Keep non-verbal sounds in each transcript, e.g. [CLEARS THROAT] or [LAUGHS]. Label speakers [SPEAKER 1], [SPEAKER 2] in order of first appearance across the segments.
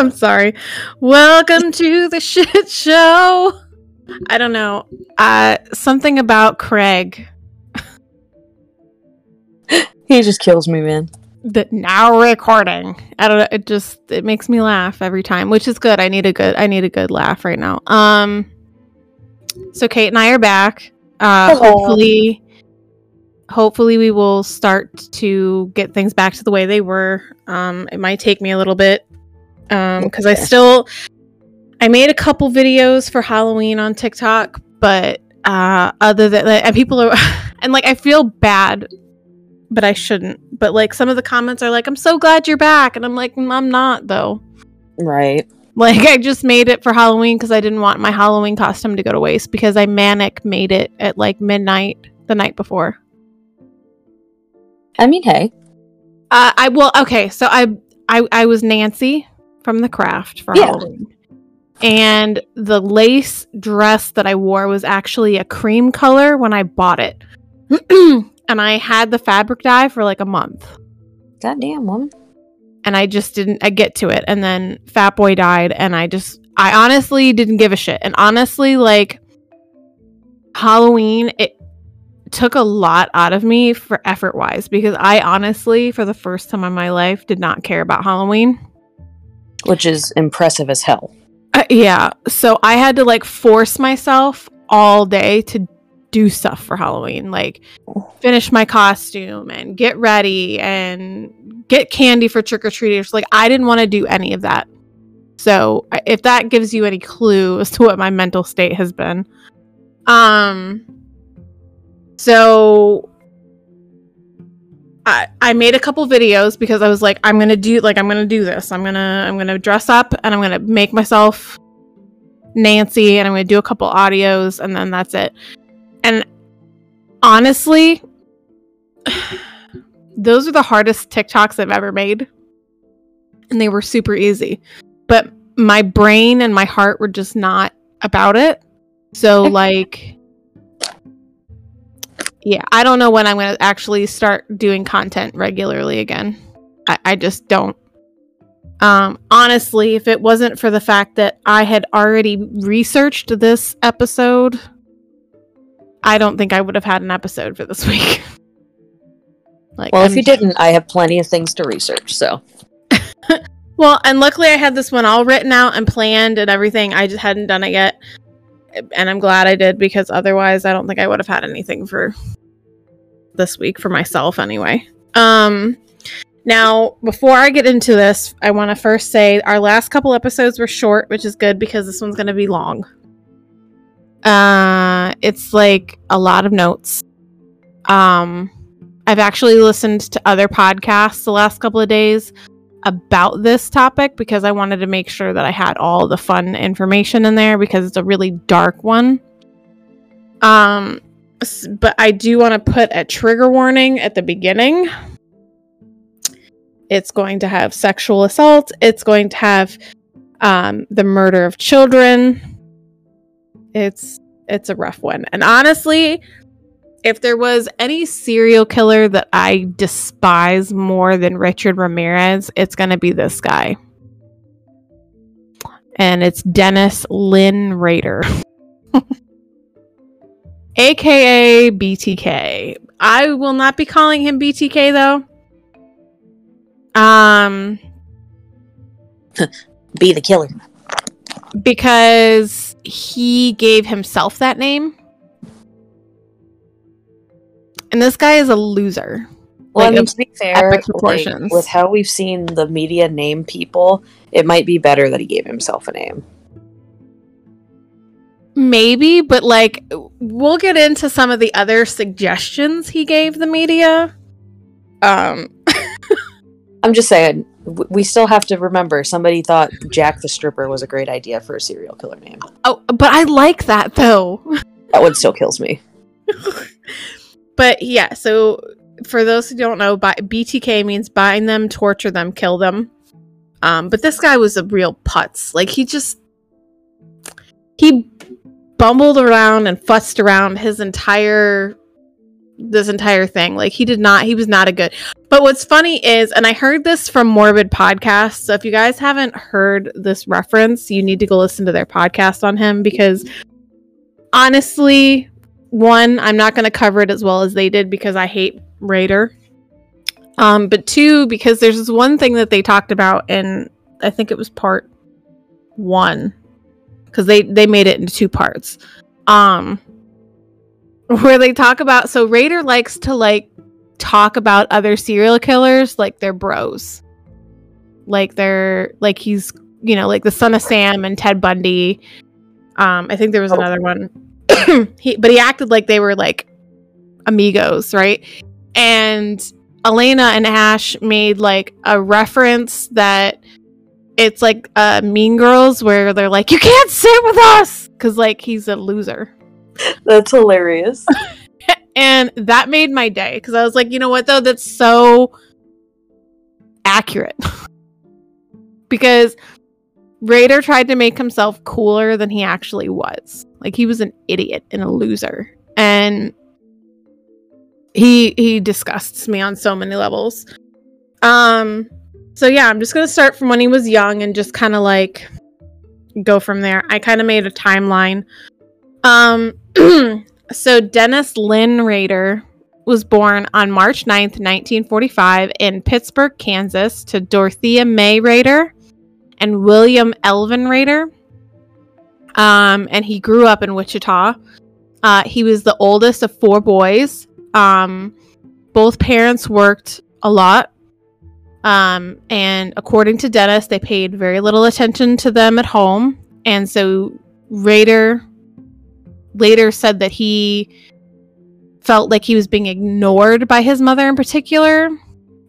[SPEAKER 1] I'm sorry. Welcome to the shit show. I don't know. Uh something about Craig
[SPEAKER 2] He just kills me, man.
[SPEAKER 1] that now recording. I don't know. It just it makes me laugh every time, which is good. I need a good I need a good laugh right now. Um so Kate and I are back. Uh
[SPEAKER 2] Hello.
[SPEAKER 1] hopefully hopefully we will start to get things back to the way they were. Um it might take me a little bit. Um cuz I still I made a couple videos for Halloween on TikTok, but uh other than that and people are [LAUGHS] and like I feel bad but I shouldn't. But like some of the comments are like, "I'm so glad you're back," and I'm like, "Mm, "I'm not though."
[SPEAKER 2] Right.
[SPEAKER 1] Like I just made it for Halloween because I didn't want my Halloween costume to go to waste because I manic made it at like midnight the night before.
[SPEAKER 2] I mean, hey.
[SPEAKER 1] Uh, I well, okay, so I I I was Nancy from the craft for
[SPEAKER 2] Yeah.
[SPEAKER 1] Halloween. And the lace dress that I wore was actually a cream color when I bought it. [CLEARS THROAT] and I had the fabric dye for like a month.
[SPEAKER 2] Goddamn woman.
[SPEAKER 1] and I just didn't I get to it and then Fat Boy died and I just I honestly didn't give a shit. And honestly like Halloween it took a lot out of me for effort wise because I honestly for the first time in my life did not care about Halloween.
[SPEAKER 2] Which is impressive as hell.
[SPEAKER 1] Uh, yeah, so I had to like force myself all day to do stuff for Halloween, like finish my costume and get ready and get candy for trick or treaters. Like I didn't want to do any of that. So if that gives you any clue as to what my mental state has been, um, so I, I made a couple videos because I was like, I'm gonna do like I'm gonna do this. I'm gonna I'm gonna dress up and I'm gonna make myself Nancy and I'm gonna do a couple audios and then that's it. And honestly, [SIGHS] those are the hardest TikToks I've ever made. And they were super easy. But my brain and my heart were just not about it. So [LAUGHS] like yeah, I don't know when I'm going to actually start doing content regularly again. I, I just don't. Um, honestly, if it wasn't for the fact that I had already researched this episode, I don't think I would have had an episode for this [LAUGHS] week. like,
[SPEAKER 2] Well, if
[SPEAKER 1] I'm-
[SPEAKER 2] you didn't, I have plenty of things to research, so. [LAUGHS]
[SPEAKER 1] well, and luckily I had this one all written out and planned and everything. I just hadn't done it yet, and I'm glad I did because otherwise, I don't think I would have had anything for this week for myself anyway. Um, now before I get into this, I want to first say our last couple episodes were short, which is good because this one's going to be long. Uh, it's like a lot of notes. Um, I've actually listened to other podcasts the last couple of days about this topic because I wanted to make sure that I had all the fun information in there because it's a really dark one. Um but I do want to put a trigger warning at the beginning. It's going to have sexual assault, it's going to have um the murder of children. It's it's a rough one. And honestly, if there was any serial killer that I despise more than Richard Ramirez, it's going to be this guy. And it's Dennis Lynn Rader. [LAUGHS] AKA BTK. I will not be calling him BTK though. Um
[SPEAKER 2] Be the killer.
[SPEAKER 1] because he gave himself that name. And this guy is a loser.
[SPEAKER 2] Well,
[SPEAKER 1] Like,
[SPEAKER 2] I mean, to be fair, like,
[SPEAKER 1] proportions.
[SPEAKER 2] with how we've seen the media name people, it might be better that he gave himself a name.
[SPEAKER 1] Maybe, but like we'll get into some of the other suggestions he gave the media. Um [LAUGHS]
[SPEAKER 2] I'm just saying, we still have to remember somebody thought Jack the Stripper was a great idea for a serial killer name.
[SPEAKER 1] oh, but I like that though.
[SPEAKER 2] That one still kills me. [LAUGHS]
[SPEAKER 1] but yeah, so for those who don't know, BTK means bind them, torture them, kill them. Um, but this guy was a real putz. Like he just he bumbled around and fussed around his entire this entire thing. Like he did not he was not a good. But what's funny is and I heard this from Morbid podcast. So if you guys haven't heard this reference, you need to go listen to their podcast on him because honestly, one, I'm not going to cover it as well as they did because I hate Rader. Um but two because there's this one thing that they talked about in I think it was part 1 cuz they they made it into two parts. Um [LAUGHS] where they talk about so Rader likes to like talk about other serial killers like they're bros. Like they're like he's you know, like the son of Sam and Ted Bundy. Um, I think there was
[SPEAKER 2] Oh.
[SPEAKER 1] another one. [COUGHS] he but he acted like they were like amigos, right? And Alaina and Ash made like a reference that it's like uh Mean Girls where they're like, You can't sit with us because like he's a loser. [LAUGHS]
[SPEAKER 2] That's hilarious. [LAUGHS]
[SPEAKER 1] And that made my day because I was like, you know what though? That's so accurate. [LAUGHS] because Rader tried to make himself cooler than he actually was. Like he was an idiot and a loser. And he he disgusts me on so many levels. Um so yeah, I'm just gonna start from when he was young and just kind of like go from there. I kind of made a timeline. Um [CLEARS THROAT] so Dennis Lynn Rader was born on March 9th, 1945 in Pittsburg, Kansas to Dorothea Mae Rader and William Elvin Rader. Um, and he grew up in Wichita. Uh, he was the oldest of four boys. Um, both parents worked a lot. Um, and according to Dennis, they paid very little attention to them at home. And so Rader later said that he felt like he was being ignored by his mother in particular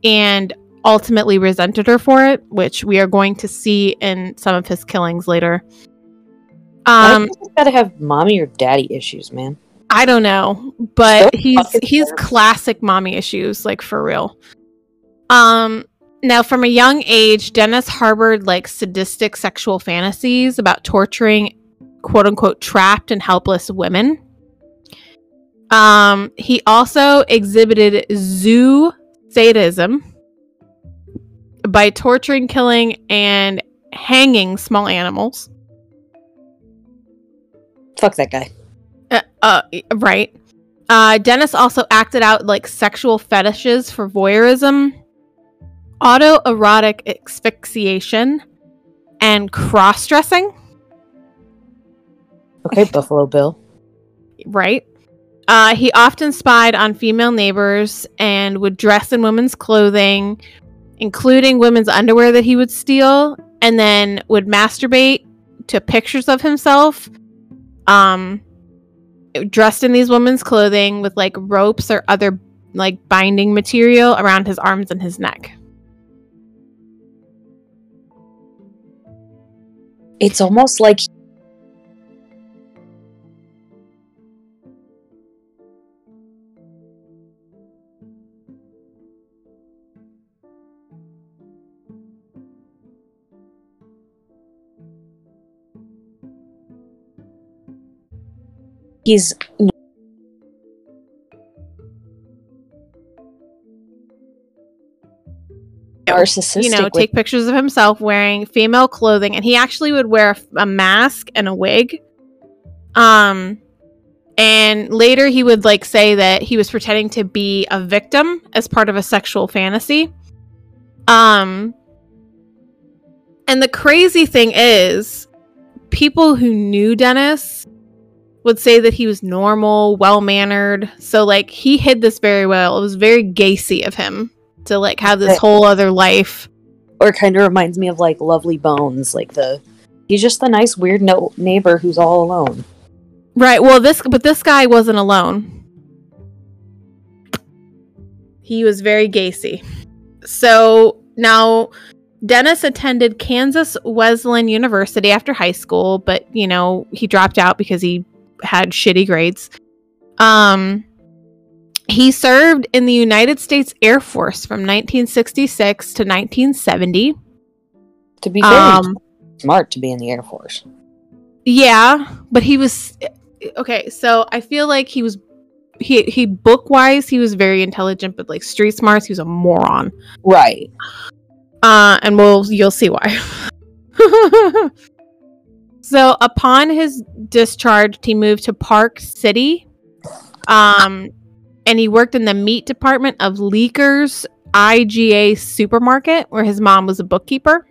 [SPEAKER 1] and ultimately resented her for it, which we are going to see in some of his killings later. Um,
[SPEAKER 2] Um, gotta have mommy or daddy issues, man.
[SPEAKER 1] I don't know, but
[SPEAKER 2] So
[SPEAKER 1] he's he's
[SPEAKER 2] fair.
[SPEAKER 1] classic mommy issues, like for real. Um, now from a young age, Dennis harbored like sadistic sexual fantasies about torturing quote unquote trapped and helpless women. Um, he also exhibited zoo sadism by torturing, killing, and hanging small animals.
[SPEAKER 2] Fuck that guy.
[SPEAKER 1] Uh, uh, right. Uh, Dennis also acted out like sexual fetishes for voyeurism, autoerotic asphyxiation, and cross dressing.
[SPEAKER 2] Okay, [LAUGHS] Buffalo Bill.
[SPEAKER 1] Right. Uh, he often spied on female neighbors and would dress in women's clothing, including women's underwear that he would steal, and then would masturbate to pictures of himself, um, dressed in these women's clothing with like ropes or other like binding material around his arms and his neck.
[SPEAKER 2] It's almost like he's narcissistic.
[SPEAKER 1] you know, take pictures of himself wearing female clothing, and he actually would wear a, a mask and a wig. Um, and later he would like say that he was pretending to be a victim as part of a sexual fantasy. Um, and the crazy thing is, people who knew Dennis would say that he was normal, well mannered. So like he hid this very well. It was very Gacy of him to like have this
[SPEAKER 2] eh.
[SPEAKER 1] whole other life.
[SPEAKER 2] or kind of reminds me of like Lovely Bones, like the he's just the nice weird no- neighbor who's all alone.
[SPEAKER 1] Right. Well, this but this guy wasn't alone. He was very Gacy. So now Dennis attended Kansas Wesleyan University after high school, but you know, he dropped out because he had shitty grades. Um he served in the United States Air Force from 1966 to 1970.
[SPEAKER 2] To be
[SPEAKER 1] Um
[SPEAKER 2] smart to be in the Air Force.
[SPEAKER 1] Yeah, but he was okay. So I feel like he was he he book wise he was very intelligent, but like street smarts he was a moron.
[SPEAKER 2] Right.
[SPEAKER 1] Uh, and we'll you'll see why. [LAUGHS] so upon his discharge, he moved to Park City, um, and he worked in the meat department of Leeker's IGA supermarket, where his mom was a bookkeeper.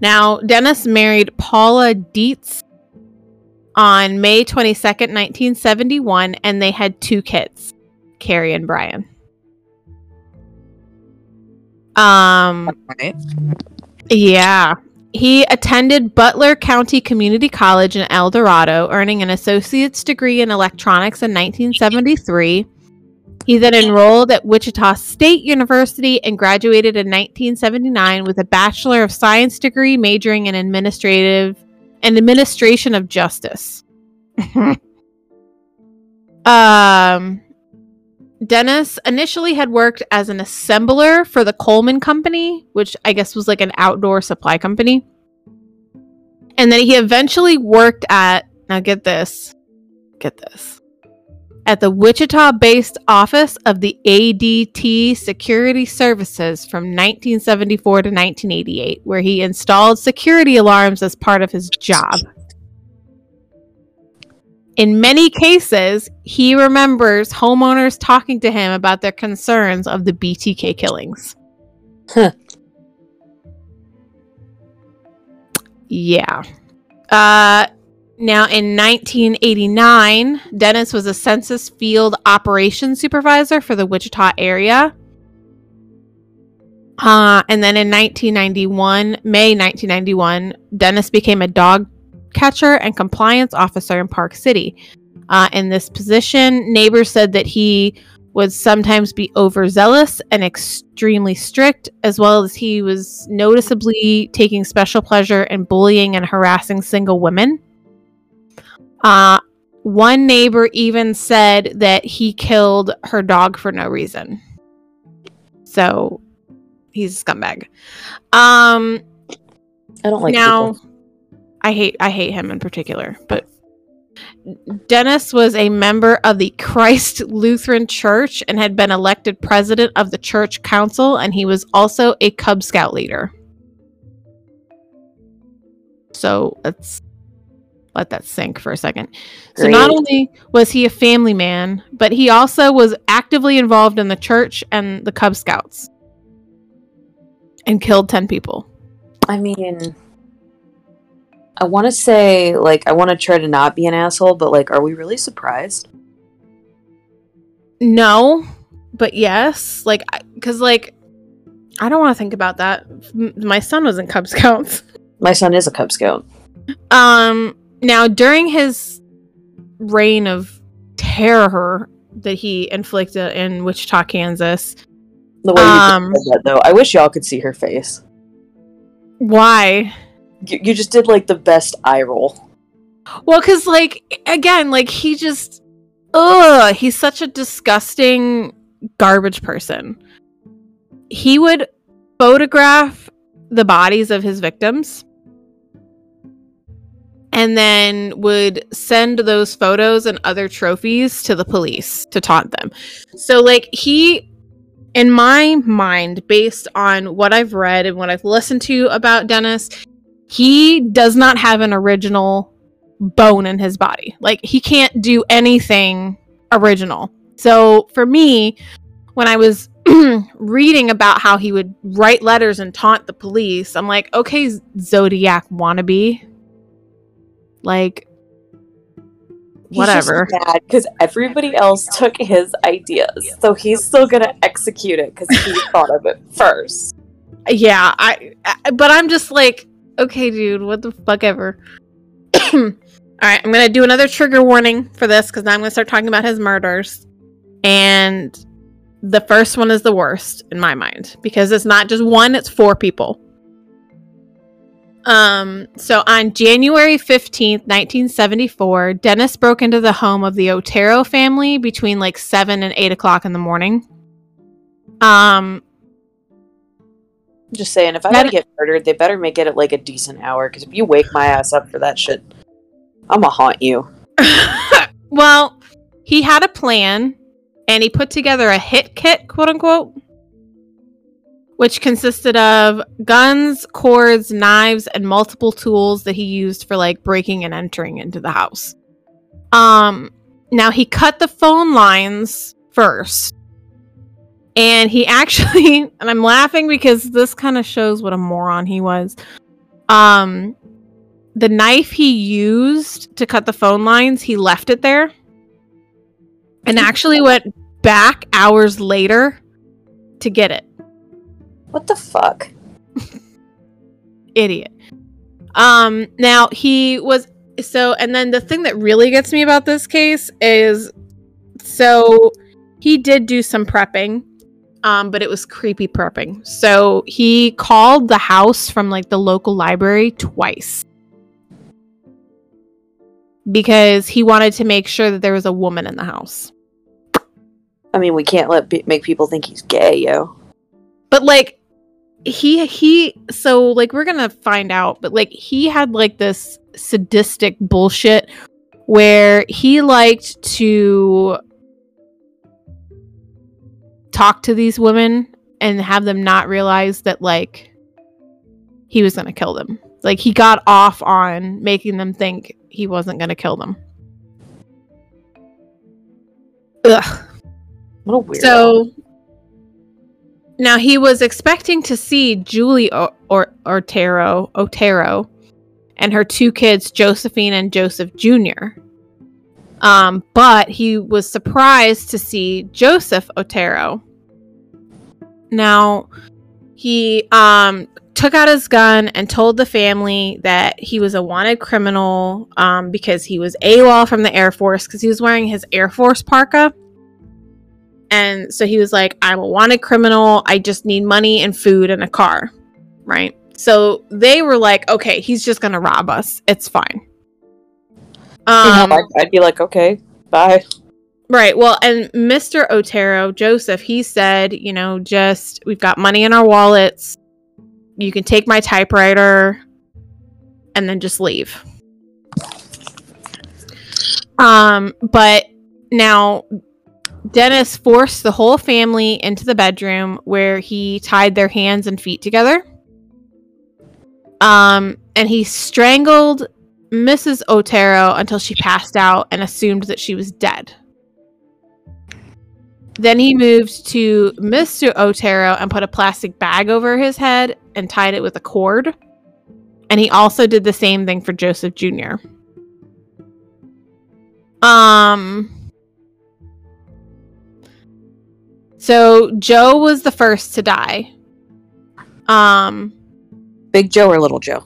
[SPEAKER 1] Now, Dennis married Paula Dietz on May 22nd, 1971, and they had two kids, Carrie and Brian. Um, yeah. He attended Butler County Community College in El Dorado, earning an associate's degree in electronics in 1973. He then enrolled at Wichita State University and graduated in 1979 with a Bachelor of Science degree majoring in administrative and administration of justice. [LAUGHS] um Dennis initially had worked as an assembler for the Coleman Company, which I guess was like an outdoor supply company. And then he eventually worked at, now get this, get this, at the Wichita based office of the ADT Security Services from 1974 to 1988, where he installed security alarms as part of his job. In many cases, he remembers homeowners talking to him about their concerns of the BTK killings.
[SPEAKER 2] Huh.
[SPEAKER 1] Yeah. Uh, now, in 1989, Dennis was a census field operations supervisor for the Wichita area. Uh, and then in 1991, May 1991, Dennis became a dog catcher and compliance officer in Park City. Uh, in this position, neighbors said that he would sometimes be overzealous and extremely strict, as well as he was noticeably taking special pleasure in bullying and harassing single women. Uh, one neighbor even said that he killed her dog for no reason. So he's a scumbag. Um,
[SPEAKER 2] I don't like
[SPEAKER 1] now
[SPEAKER 2] people.
[SPEAKER 1] I hate i hate him in particular but dennis was a member of the christ lutheran church and had been elected president of the church council and he was also a cub scout leader. So let's let that sink for a second. So not only was he a family man but he also was actively involved in the church and the cub scouts and killed 10 people.
[SPEAKER 2] I mean, I want to say, like, I want to try to not be an asshole, but, like, are we really surprised?
[SPEAKER 1] No, but yes. Like, because, like, I don't want to think about that. M- My son was in Cub [LAUGHS] Scouts.
[SPEAKER 2] My son is a Cub Scout.
[SPEAKER 1] Um, now, during his reign of terror that he inflicted in Wichita, Kansas,
[SPEAKER 2] The way
[SPEAKER 1] Um,
[SPEAKER 2] you did that, though, I wish y'all could see her face.
[SPEAKER 1] why?
[SPEAKER 2] You, you just did, like, the best eye roll.
[SPEAKER 1] Well, because, like, again, like, he just, ugh, he's such a disgusting garbage person. He would photograph the bodies of his victims and then would send those photos and other trophies to the police to taunt them. So, like, he, in my mind, based on what I've read and what I've listened to about Dennis, he does not have an original bone in his body. Like he can't do anything original. So for me, when I was [CLEARS THROAT] reading about how he would write letters and taunt the police, I'm like, okay, Zodiac wannabe. Like whatever.
[SPEAKER 2] because everybody else took his ideas, so he's still gonna execute it because he thought of it first.
[SPEAKER 1] yeah, I, I but I'm just like, okay, dude, what the fuck ever. [CLEARS THROAT] All right, I'm gonna do another trigger warning for this because now I'm gonna start talking about his murders, and the first one is the worst in my mind because it's not just one; it's four people. Um, so on January 15th, 1974, Dennis broke into the home of the Otero family between like 7 and 8 o'clock in the morning. Um,
[SPEAKER 2] I'm just saying, if I gotta get murdered, they better make it at like a decent hour. Because if you wake my ass up for that shit, I'm gonna haunt you. [LAUGHS]
[SPEAKER 1] well, he had a plan and he put together a hit kit, quote unquote, which consisted of guns, cords, knives, and multiple tools that he used for like breaking and entering into the house. Um, now he cut the phone lines first. And he actually, [LAUGHS] and I'm laughing because this kind of shows what a moron he was. Um, the knife he used to cut the phone lines, he left it there and [LAUGHS] actually went back hours later to get it.
[SPEAKER 2] What the fuck?
[SPEAKER 1] Idiot. Um now he was so and then the thing that really gets me about this case is so he did do some prepping um but it was creepy prepping. So he called the house from like the local library twice. Because he wanted to make sure that there was a woman in the house.
[SPEAKER 2] I mean, we can't let be- make people think he's gay, yo.
[SPEAKER 1] But like he he so like we're going to find out, but like he had like this sadistic bullshit where he liked to talk to these women and have them not realize that like he was going to kill them. Like he got off on making them think he wasn't going to kill them. Ugh.
[SPEAKER 2] What a weirdo.
[SPEAKER 1] So now he was expecting to see Julie o- or Otero, Otero and her two kids, Josephine and Joseph Jr. Um, but he was surprised to see Joseph Otero. Now, he um, took out his gun and told the family that he was a wanted criminal um, because he was AWOL from the Air Force because he was wearing his Air Force parka. And so he was like, I'm a wanted criminal. I just need money and food and a car. Right. So they were like, okay, he's just going to rob us. It's fine. Um,
[SPEAKER 2] I'd, I'd be like, okay, bye.
[SPEAKER 1] Right. Well, and Mr. Otero, Joseph, he said, you know, just we've got money in our wallets. You can take my typewriter and then just leave. Um, but now Dennis forced the whole family into the bedroom where he tied their hands and feet together. Um, and he strangled Mrs. Otero until she passed out and assumed that she was dead. Then he moved to Mr. Otero and put a plastic bag over his head and tied it with a cord. And he also did the same thing for Joseph Jr. Um So Joe was the first to die. Um
[SPEAKER 2] Big Joe or Little Joe?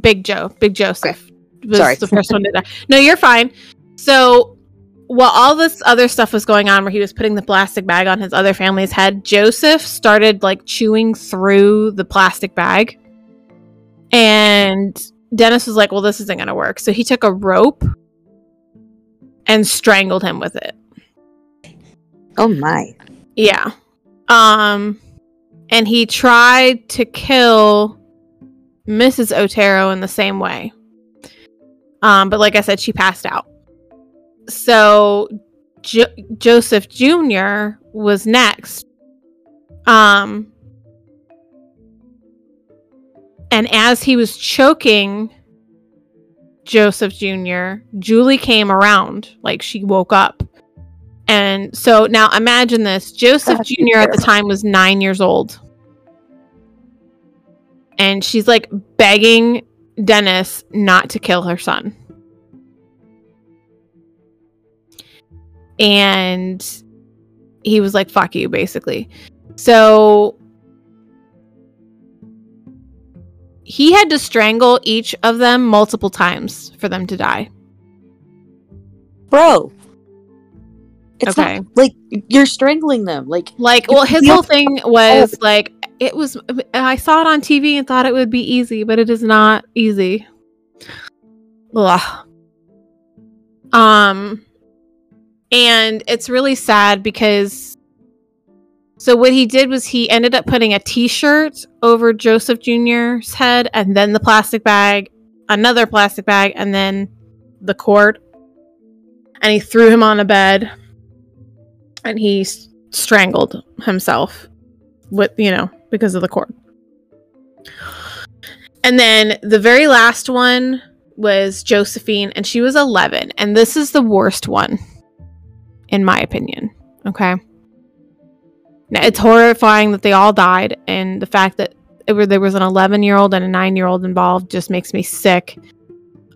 [SPEAKER 1] Big Joe, Big Joseph was
[SPEAKER 2] Sorry.
[SPEAKER 1] the first one to die. No, you're fine. So while all this other stuff was going on where he was putting the plastic bag on his other family's head, Joseph started like chewing through the plastic bag. And Dennis was like, Well, this isn't gonna work. So he took a rope and strangled him with it.
[SPEAKER 2] Oh my.
[SPEAKER 1] Yeah. Um and he tried to kill Mrs. Otero in the same way. Um but like I said she passed out. So jo- Joseph Jr. was next. Um and as he was choking Joseph Jr., Julie came around like she woke up. And so now imagine this Joseph
[SPEAKER 2] be
[SPEAKER 1] Jr. at the time was nine years old. And she's like begging Dennis not to kill her son. And he was like, fuck you, basically. So he had to strangle each of them multiple times for them to die.
[SPEAKER 2] Bro. It's
[SPEAKER 1] Okay.
[SPEAKER 2] not like you're strangling them. Like
[SPEAKER 1] Like, well, his whole thing was like, it was. I saw it on TV and thought it would be easy, but it is not easy. Ugh. Um, and it's really sad because. So what he did was he ended up putting a T-shirt over Joseph Jr.'s head, and then the plastic bag, another plastic bag, and then the cord. and he threw him on a bed and he s- strangled himself with, you know, because of the cord. And then the very last one was Josephine, and she was 11. And this is the worst one, in my opinion. Okay. Now, it's horrifying that they all died, and the fact that it there was an 11 year old and a 9 year old involved just makes me sick.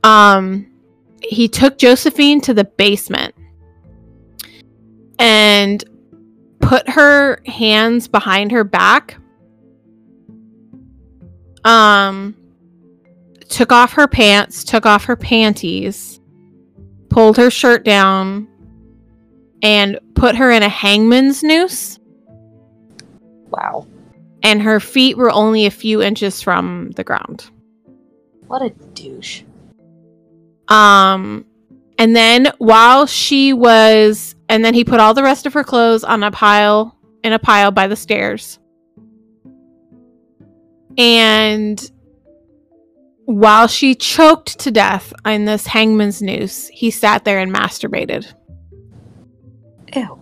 [SPEAKER 1] Um, he took Josephine to the basement and put her hands behind her back. Um, took off her pants, took off her panties, pulled her shirt down, and put her in a hangman's noose.
[SPEAKER 2] Wow.
[SPEAKER 1] And her feet were only a few inches from the ground.
[SPEAKER 2] What a douche.
[SPEAKER 1] Um, and then while she was, and then he put all the rest of her clothes on a pile in a pile by the stairs. And while she choked to death in this hangman's noose, he sat there and masturbated.
[SPEAKER 2] Ew.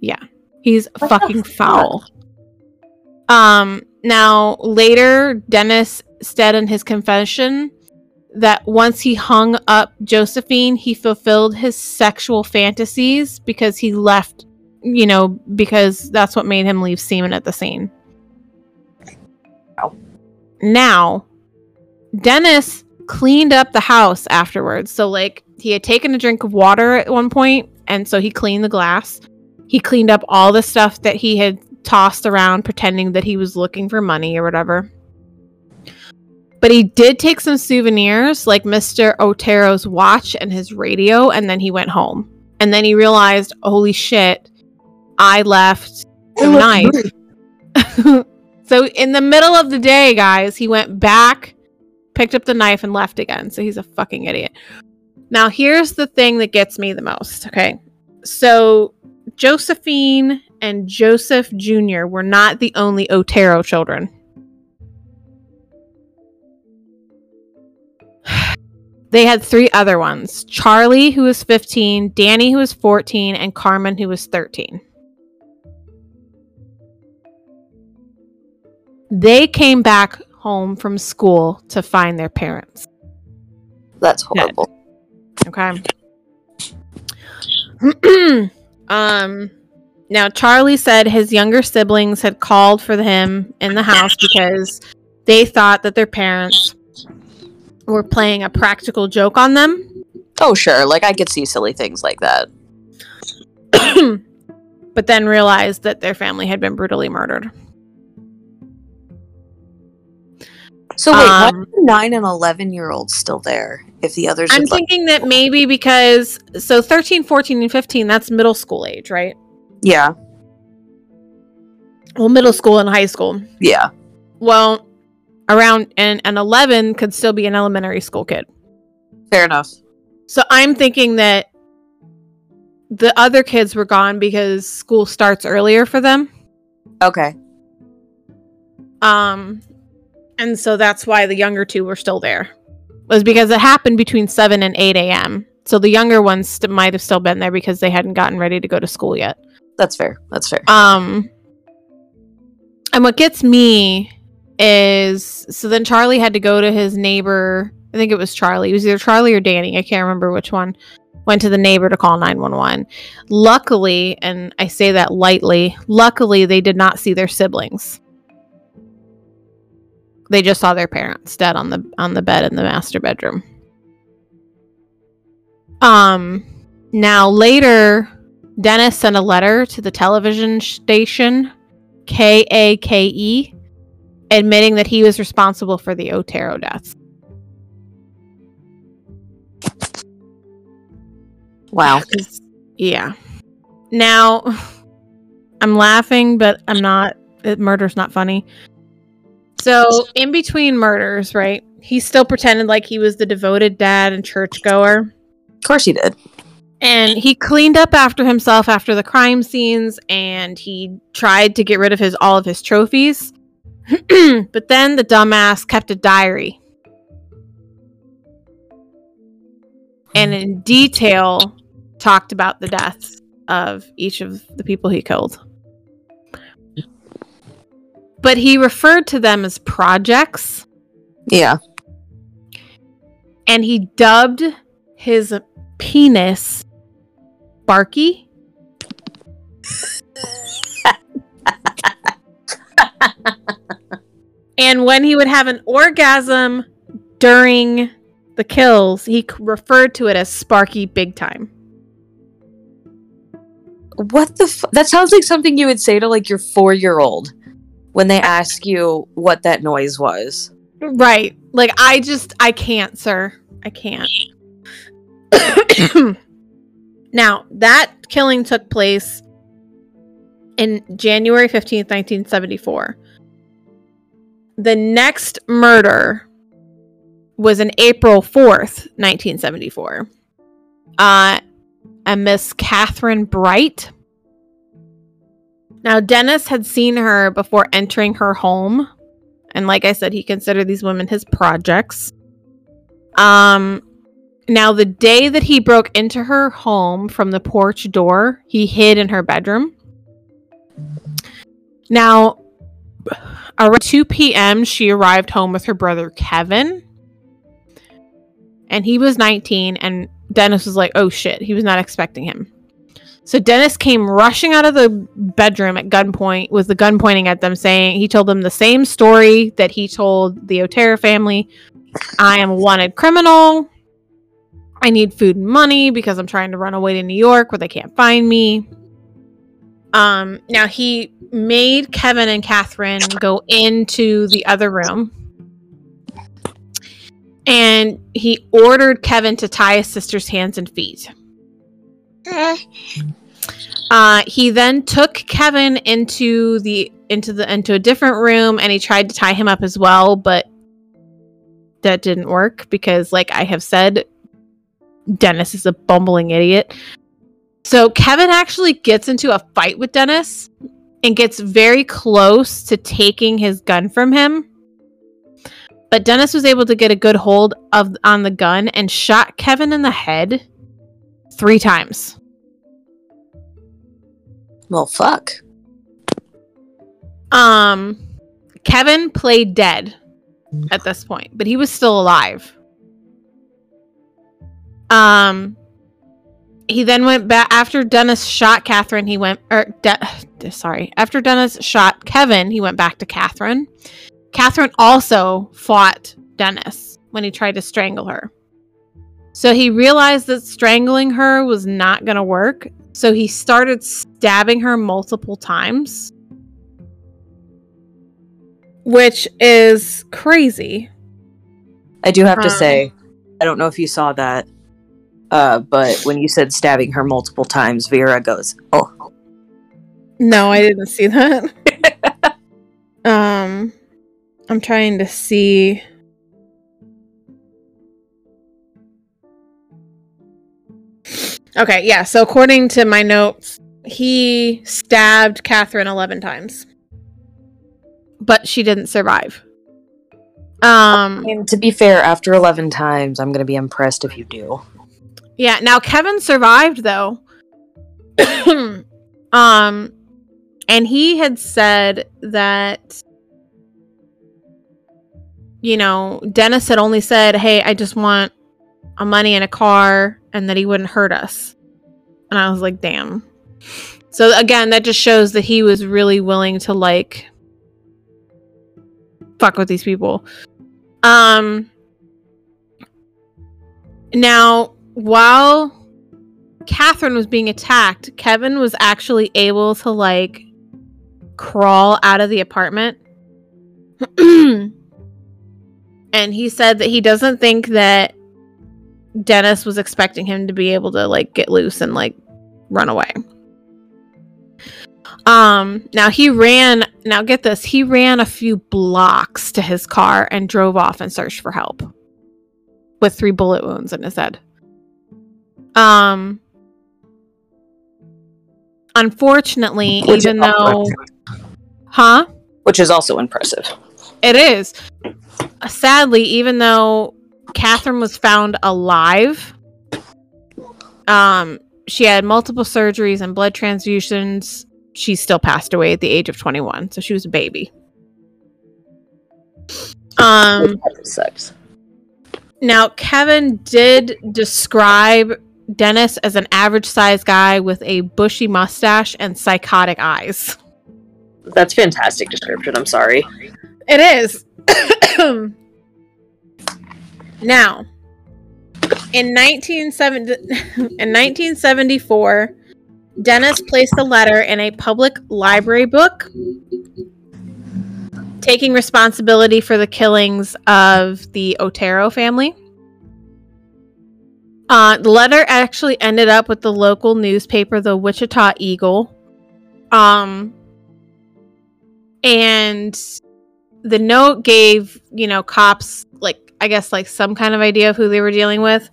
[SPEAKER 2] Yeah.
[SPEAKER 1] He's
[SPEAKER 2] What
[SPEAKER 1] fucking
[SPEAKER 2] fuck?
[SPEAKER 1] foul. Um now later Dennis said in his confession that once he hung up Josephine, he fulfilled his sexual fantasies because he left, you know, because that's what made him leave semen at the scene.
[SPEAKER 2] Wow.
[SPEAKER 1] Now, Dennis cleaned up the house afterwards. So like he had taken a drink of water at one point and so he cleaned the glass. He cleaned up all the stuff that he had tossed around pretending that he was looking for money or whatever. But he did take some souvenirs like Mr. Otero's watch and his radio and then he went home. And then he realized, "Holy shit, I left the knife." [LAUGHS] so in the middle of the day, guys, he went back, picked up the knife and left again. So he's a fucking idiot. Now, here's the thing that gets me the most, okay? So Josephine and Joseph Jr. were not the only Otero children. [SIGHS] They had three other ones Charlie, who was 15, Danny, who was 14, and Carmen, who was 13. They came back home from school to find their parents.
[SPEAKER 2] That's horrible.
[SPEAKER 1] Okay. [CLEARS THROAT] um now Charlie said his younger siblings had called for him in the house because they thought that their parents were playing a practical joke on them.
[SPEAKER 2] Oh, sure. Like, I could see silly things like that. [CLEARS THROAT]
[SPEAKER 1] but then realized that their family had been brutally murdered.
[SPEAKER 2] So, wait, why
[SPEAKER 1] Um,
[SPEAKER 2] are 9 and 11 year olds still there if the others are
[SPEAKER 1] I'm
[SPEAKER 2] would, like,
[SPEAKER 1] thinking that maybe because so 13, 14 and 15 that's middle school age, right?
[SPEAKER 2] Yeah.
[SPEAKER 1] Well, middle school and high school.
[SPEAKER 2] Yeah.
[SPEAKER 1] Well, around and an 11 could still be an elementary school kid.
[SPEAKER 2] Fair enough.
[SPEAKER 1] So I'm thinking that the other kids were gone because school starts earlier for them.
[SPEAKER 2] Okay.
[SPEAKER 1] Um and so that's why the younger two were still there. Was because it happened between 7 and 8 a.m. So the younger ones st- might have still been there because they hadn't gotten ready to go to school yet.
[SPEAKER 2] That's fair. That's fair.
[SPEAKER 1] Um and what gets me is so then Charlie had to go to his neighbor. I think it was Charlie. It was either Charlie or Danny. I can't remember which one. Went to the neighbor to call 911. Luckily, and I say that lightly, luckily they did not see their siblings. They just saw their parents dead on the on the bed in the master bedroom. Um now later Dennis sent a letter to the television station KAKE admitting that he was responsible for the Otero deaths.
[SPEAKER 2] Wow.
[SPEAKER 1] Yeah. Now, [LAUGHS] I'm laughing, but I'm not. It, murder's not funny. So, in between murders, right? He still pretended like he was the devoted dad and churchgoer.
[SPEAKER 2] Of course he did.
[SPEAKER 1] And he cleaned up after himself after the crime scenes and he tried to get rid of his all of his trophies. [CLEARS THROAT] but then the dumbass kept a diary. And in detail talked about the deaths of each of the people he killed. But he referred to them as projects
[SPEAKER 2] Yeah.
[SPEAKER 1] and he dubbed his penis Barky. and when he would have an orgasm during the kills, he referred to it as Sparky Big Time.
[SPEAKER 2] What the? F- that sounds like something you would say to like your four-year-old when they ask you what that noise was.
[SPEAKER 1] Right. Like I just I can't, sir. I can't. [COUGHS] now, that killing took place in January 15th, 1974. The next murder was in April 4th, 1974. Uh a Miss Kathryn Bright. Now, Dennis had seen her before entering her home and like I said, he considered these women his projects. Um now the day that he broke into her home from the porch door, he hid in her bedroom. Now around 2 p.m. she arrived home with her brother Kevin. And he was 19 and Dennis was like, "Oh shit, he was not expecting him." So Dennis came rushing out of the bedroom at gunpoint with the gun pointing at them, saying he told them the same story that he told the Otero family. I am a wanted criminal. I need food and money because I'm trying to run away to New York where they can't find me. Um, now he made Kevin and Kathryn go into the other room. And he ordered Kevin to tie his sister's hands and feet. Uh, he then took Kevin into the into the into a different room and he tried to tie him up as well, but that didn't work because, like I have said, Dennis is a bumbling idiot. So Kevin actually gets into a fight with Dennis and gets very close to taking his gun from him. But Dennis was able to get a good hold of on the gun and shot Kevin in the head three times.
[SPEAKER 2] Well, fuck.
[SPEAKER 1] Um, Kevin played dead at this point, but he was still alive. Um, he then went back after Dennis shot Kathryn. He went, or De- [SIGHS] sorry, after Dennis shot Kevin, he went back to Kathryn. Kathryn also fought Dennis when he tried to strangle her. So he realized that strangling her was not going to work. So he started stabbing her multiple times, which is crazy.
[SPEAKER 2] I do have to
[SPEAKER 1] Um,
[SPEAKER 2] say, I don't know if you saw that, uh, but when you said stabbing her multiple times, Vera goes, "Oh,
[SPEAKER 1] No, I didn't see that. [LAUGHS] um, I'm trying to see. Okay, yeah. So according to my notes, he stabbed Kathryn 11 times, but she didn't survive. Um,
[SPEAKER 2] And to be fair, after 11 times, I'm going to be impressed if you do.
[SPEAKER 1] Yeah, now Kevin survived though. [COUGHS] um and he had said that you know, Dennis had only said, "Hey, I just want a money and a car and that he wouldn't hurt us." And I was like, "Damn." So again, that just shows that he was really willing to like fuck with these people. Um now while Kathryn was being attacked, Kevin was actually able to like crawl out of the apartment. [CLEARS THROAT] and he said that he doesn't think that Dennis was expecting him to be able to like get loose and like run away. Um now he ran now get this, he ran a few blocks to his car and drove off and searched for help with three bullet wounds in his head. Um unfortunately,
[SPEAKER 2] Which
[SPEAKER 1] even though
[SPEAKER 2] impressive.
[SPEAKER 1] huh?
[SPEAKER 2] Which is also impressive.
[SPEAKER 1] It is. Sadly, even though Kathryn was found alive, um, she had multiple surgeries and blood transfusions. She still passed away at the age of 21, so she was a baby. Um,
[SPEAKER 2] That sucks.
[SPEAKER 1] now Kevin did describe Dennis as an average sized guy with a bushy mustache and psychotic eyes.
[SPEAKER 2] That's fantastic description. I'm sorry.
[SPEAKER 1] It is. [COUGHS] now, in 1970, [LAUGHS] in 1974, Dennis placed the letter in a public library book, taking responsibility for the killings of the Otero family. Uh, the letter actually ended up with the local newspaper, the Wichita Eagle. Um, and the note gave you know cops like i guess like some kind of idea of who they were dealing with.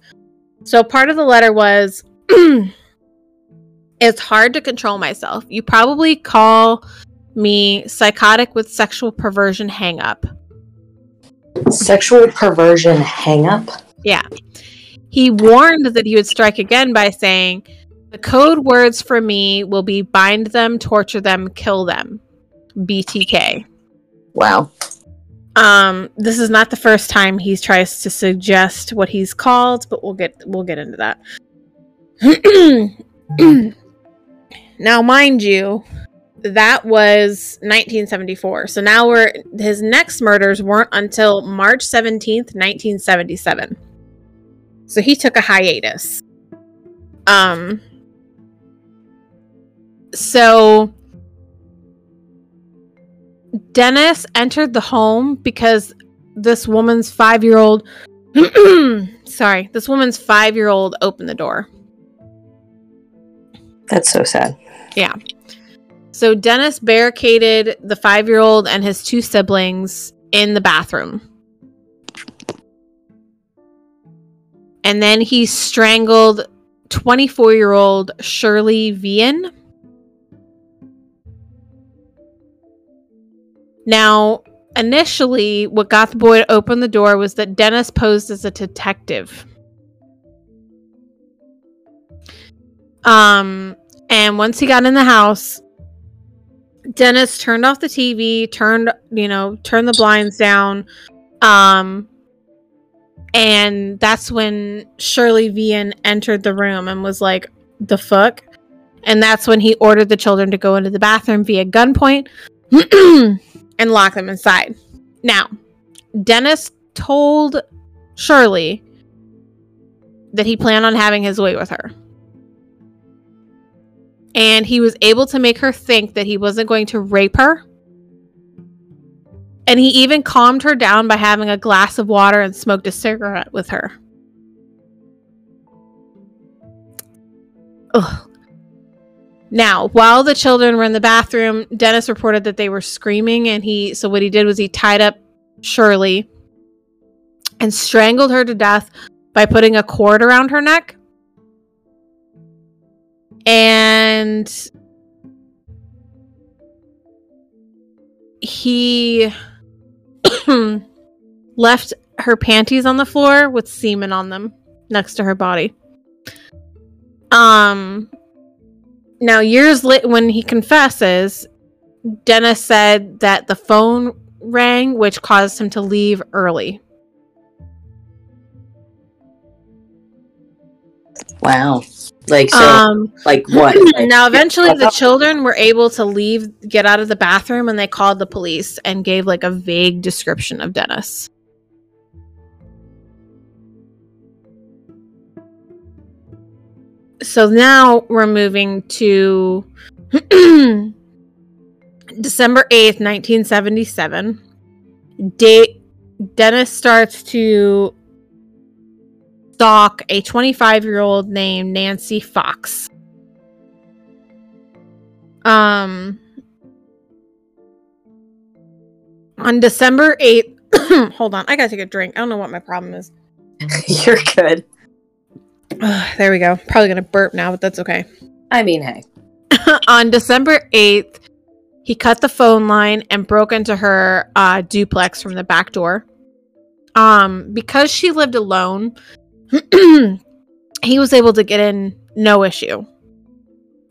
[SPEAKER 1] So part of the letter was [CLEARS THROAT] it's hard to control myself. You probably call me psychotic with sexual perversion hang up
[SPEAKER 2] Sexual perversion hang up.
[SPEAKER 1] yeah. He warned that he would strike again by saying the code words for me will be bind them torture them kill them. Btk
[SPEAKER 2] Wow.
[SPEAKER 1] Um, this is not the first time he tries to suggest what he's called, but we'll get we'll get into that. [CLEARS THROAT] now, mind you, that was 1974. So now we're his next murders weren't until March 17th, 1977. So he took a hiatus. Um so Dennis entered the home because this woman's five year old, [CLEARS THROAT] sorry, this woman's five year old opened the door.
[SPEAKER 2] That's so sad. Yeah.
[SPEAKER 1] So Dennis barricaded the five year old and his two siblings in the bathroom. And then he strangled 24 year old Shirley Vian. Now, initially, what got the boy to open the door was that Dennis posed as a detective. Um, and once he got in the house, Dennis turned off the TV, turned, you know, turned the blinds down. Um, and that's when Shirley Vian entered the room and was like, the fuck? And that's when he ordered the children to go into the bathroom via gunpoint [CLEARS THROAT] and lock them inside. Now, Dennis told Shirley that he planned on having his way with her. And he was able to make her think that he wasn't going to rape her. And he even calmed her down by having a glass of water and smoked a cigarette with her. Ugh. Now, while the children were in the bathroom, Dennis reported that they were screaming, and he so what he did was he tied up Shirley and strangled her to death by putting a cord around her neck. And he [CLEARS THROAT] left her panties on the floor with semen on them next to her body. Um now years later when he confesses, Dennis said that the phone rang which caused him to leave early.
[SPEAKER 2] Wow. Like so.
[SPEAKER 1] um
[SPEAKER 2] like what? [CLEARS THROAT] Like,
[SPEAKER 1] now eventually the
[SPEAKER 2] up?
[SPEAKER 1] children were able to leave get out of the bathroom and they called the police and gave like a vague description of dennis so now we're moving to [CLEARS THROAT] december 8th 1977 date dennis starts to stalk a 25 year old named nancy fox um on December 8th [CLEARS THROAT] hold on, I gotta take a drink. I don't know what my problem is. [LAUGHS]
[SPEAKER 2] You're good.
[SPEAKER 1] Ugh, [SIGHS] there we go. Probably gonna burp now, but that's okay.
[SPEAKER 2] I mean, hey. [LAUGHS]
[SPEAKER 1] on December 8th, he cut the phone line and broke into her uh, duplex from the back door. Um, because she lived alone, [CLEARS THROAT] he was able to get in no issue.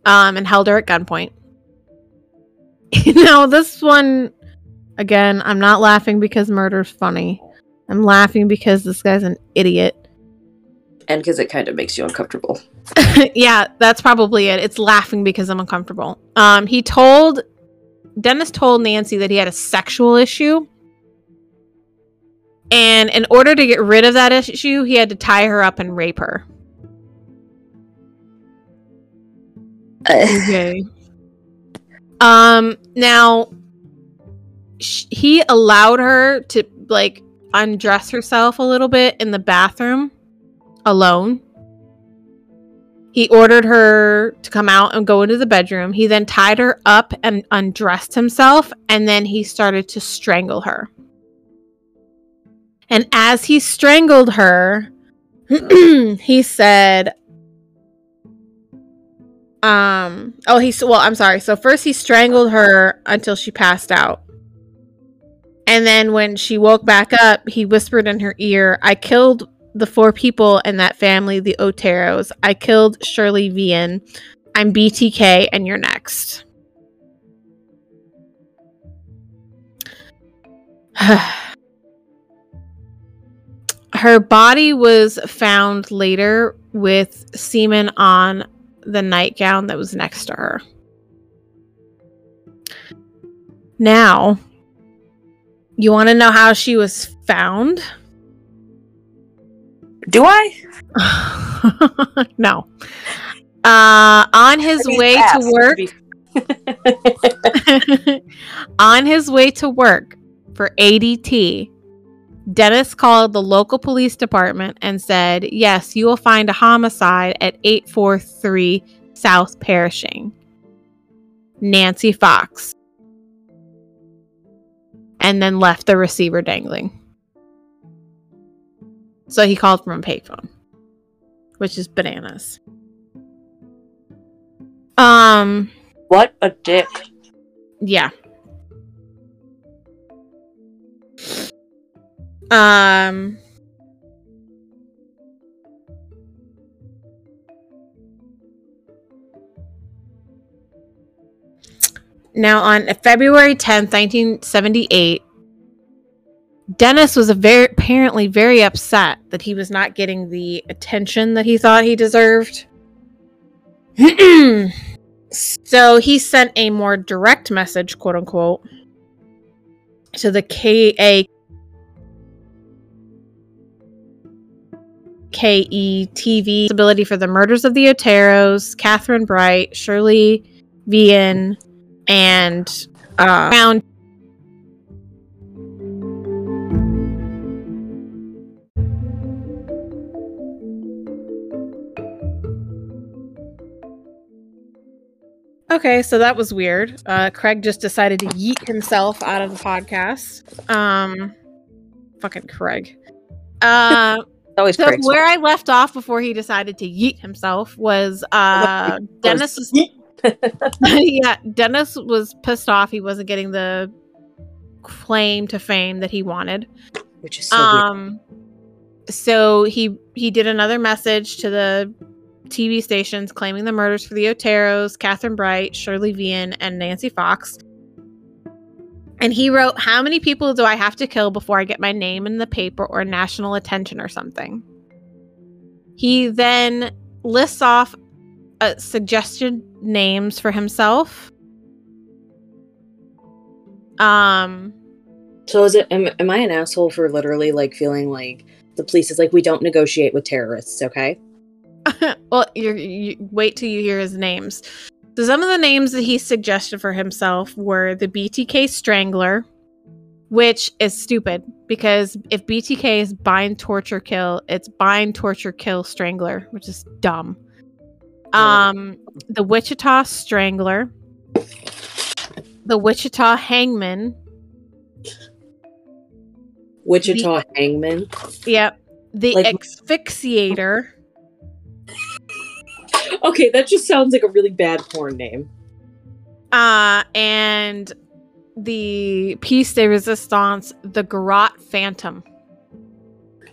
[SPEAKER 1] um, and held her at gunpoint. [LAUGHS] now, this one, again, I'm not laughing because murder's funny. I'm laughing because this guy's an idiot.
[SPEAKER 2] And because it kind of makes you uncomfortable. [LAUGHS]
[SPEAKER 1] yeah, that's probably it. It's laughing because I'm uncomfortable. Um, he told Dennis told Nancy that he had a sexual issue. And in order to get rid of that issue, he had to tie her up and rape her. [LAUGHS] Okay. Um now sh- he allowed her to like undress herself a little bit in the bathroom alone. He ordered her to come out and go into the bedroom. He then tied her up and undressed himself, and then he started to strangle her. And as he strangled her, [CLEARS THROAT] he said, um, oh, he's well, I'm sorry. So first he strangled her until she passed out. And then when she woke back up, he whispered in her ear, I killed the four people in that family, the Oteros. I killed Shirley Vian. I'm BTK, and you're next. [SIGHS] her body was found later with semen on the nightgown that was next to her. Now, you want to know how she was found?
[SPEAKER 2] Do I? [LAUGHS]
[SPEAKER 1] no. Uh, on his way to work. [LAUGHS] on his way to work for ADT, Dennis called the local police department and said, Yes, you will find a homicide at 843 South Pershing. Nancy Fox. And then left the receiver dangling. So he called from a payphone, which is bananas. Um,
[SPEAKER 2] what a dick.
[SPEAKER 1] Yeah. Um Now on February 10th, 1978, Dennis was very apparently very upset that he was not getting the attention that he thought he deserved. [CLEARS THROAT] so he sent a more direct message, quote unquote, to the KA KETV ability for the murders of the Oteros, Kathryn Bright, Shirley Vian, and uh, found Okay, so that was weird. Uh, Craig just decided to yeet himself out of the podcast. Um, fucking Craig. Uh,
[SPEAKER 2] always
[SPEAKER 1] so where I left off before he decided to yeet himself was uh, [LAUGHS] Dennis. Was, [LAUGHS] yeah, Dennis was pissed off. He wasn't getting the claim to fame that he wanted.
[SPEAKER 2] Which is so
[SPEAKER 1] um. Weird. So he he did another message to the TV stations claiming the murders for the Oteros, Kathryn Bright, Shirley Vian, and Nancy Fox. And he wrote, How many people do I have to kill before I get my name in the paper or national attention or something? He then lists off uh, suggested names for himself. Um,
[SPEAKER 2] so is it? Am, am I an asshole for literally like feeling like the police is like we don't negotiate with terrorists? Okay. [LAUGHS]
[SPEAKER 1] well, you you wait till you hear his names. So some of the names that he suggested for himself were the BTK Strangler, which is stupid because if BTK is bind, torture, kill, it's bind, torture, kill, strangler, which is dumb. Um, the Wichita Strangler, the Wichita Hangman,
[SPEAKER 2] Wichita the, Hangman.
[SPEAKER 1] Yep, the like, Asphyxiator
[SPEAKER 2] okay, that just sounds like a really bad porn name.
[SPEAKER 1] Uh, and the piece de resistance, the Garrote Phantom.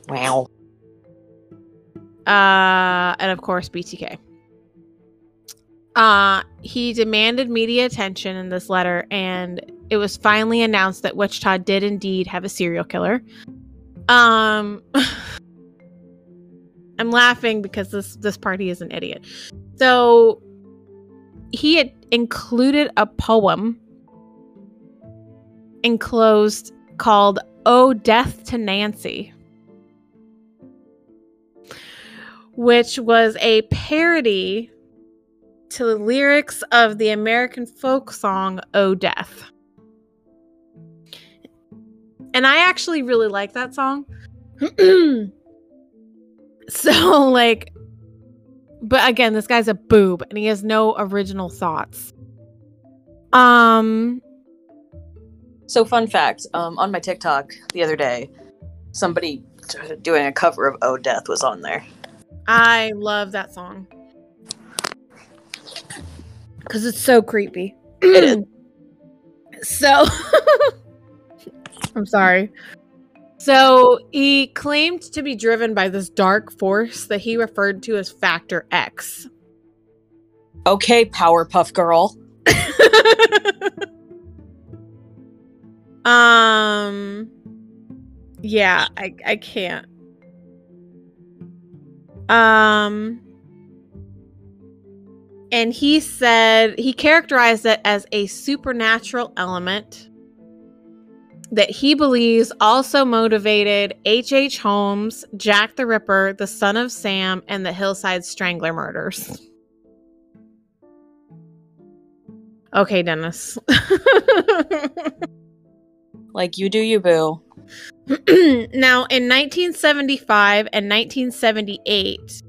[SPEAKER 2] Wow.
[SPEAKER 1] Uh, and of course, BTK. Uh, he demanded media attention in this letter, and it was finally announced that Wichita did indeed have a serial killer. Um, [LAUGHS] I'm laughing because this this party is an idiot. So he had included a poem enclosed called "Oh Death to Nancy." Which was a parody to the lyrics of the American folk song "Oh Death." And I actually really like that song. [CLEARS THROAT] [LAUGHS] so, like, but again, this guy's a boob and he has no original thoughts. Um,
[SPEAKER 2] So, fun fact um, on my TikTok the other day, somebody doing a cover of Oh Death was on there.
[SPEAKER 1] I love that song because it's so creepy.
[SPEAKER 2] It is. [CLEARS THROAT]
[SPEAKER 1] So, [LAUGHS] I'm sorry. So, he claimed to be driven by this dark force that he referred to as Factor X.
[SPEAKER 2] Okay, Powerpuff Girl. [LAUGHS]
[SPEAKER 1] um, yeah, I, I can't. Um, and he said he characterized it as a supernatural element that he believes also motivated H.H. H. Holmes, Jack the Ripper, the Son of Sam, and the Hillside Strangler murders. Okay, Dennis. [LAUGHS]
[SPEAKER 2] Like, you do you, boo. [CLEARS THROAT]
[SPEAKER 1] now, in 1975 and 1978,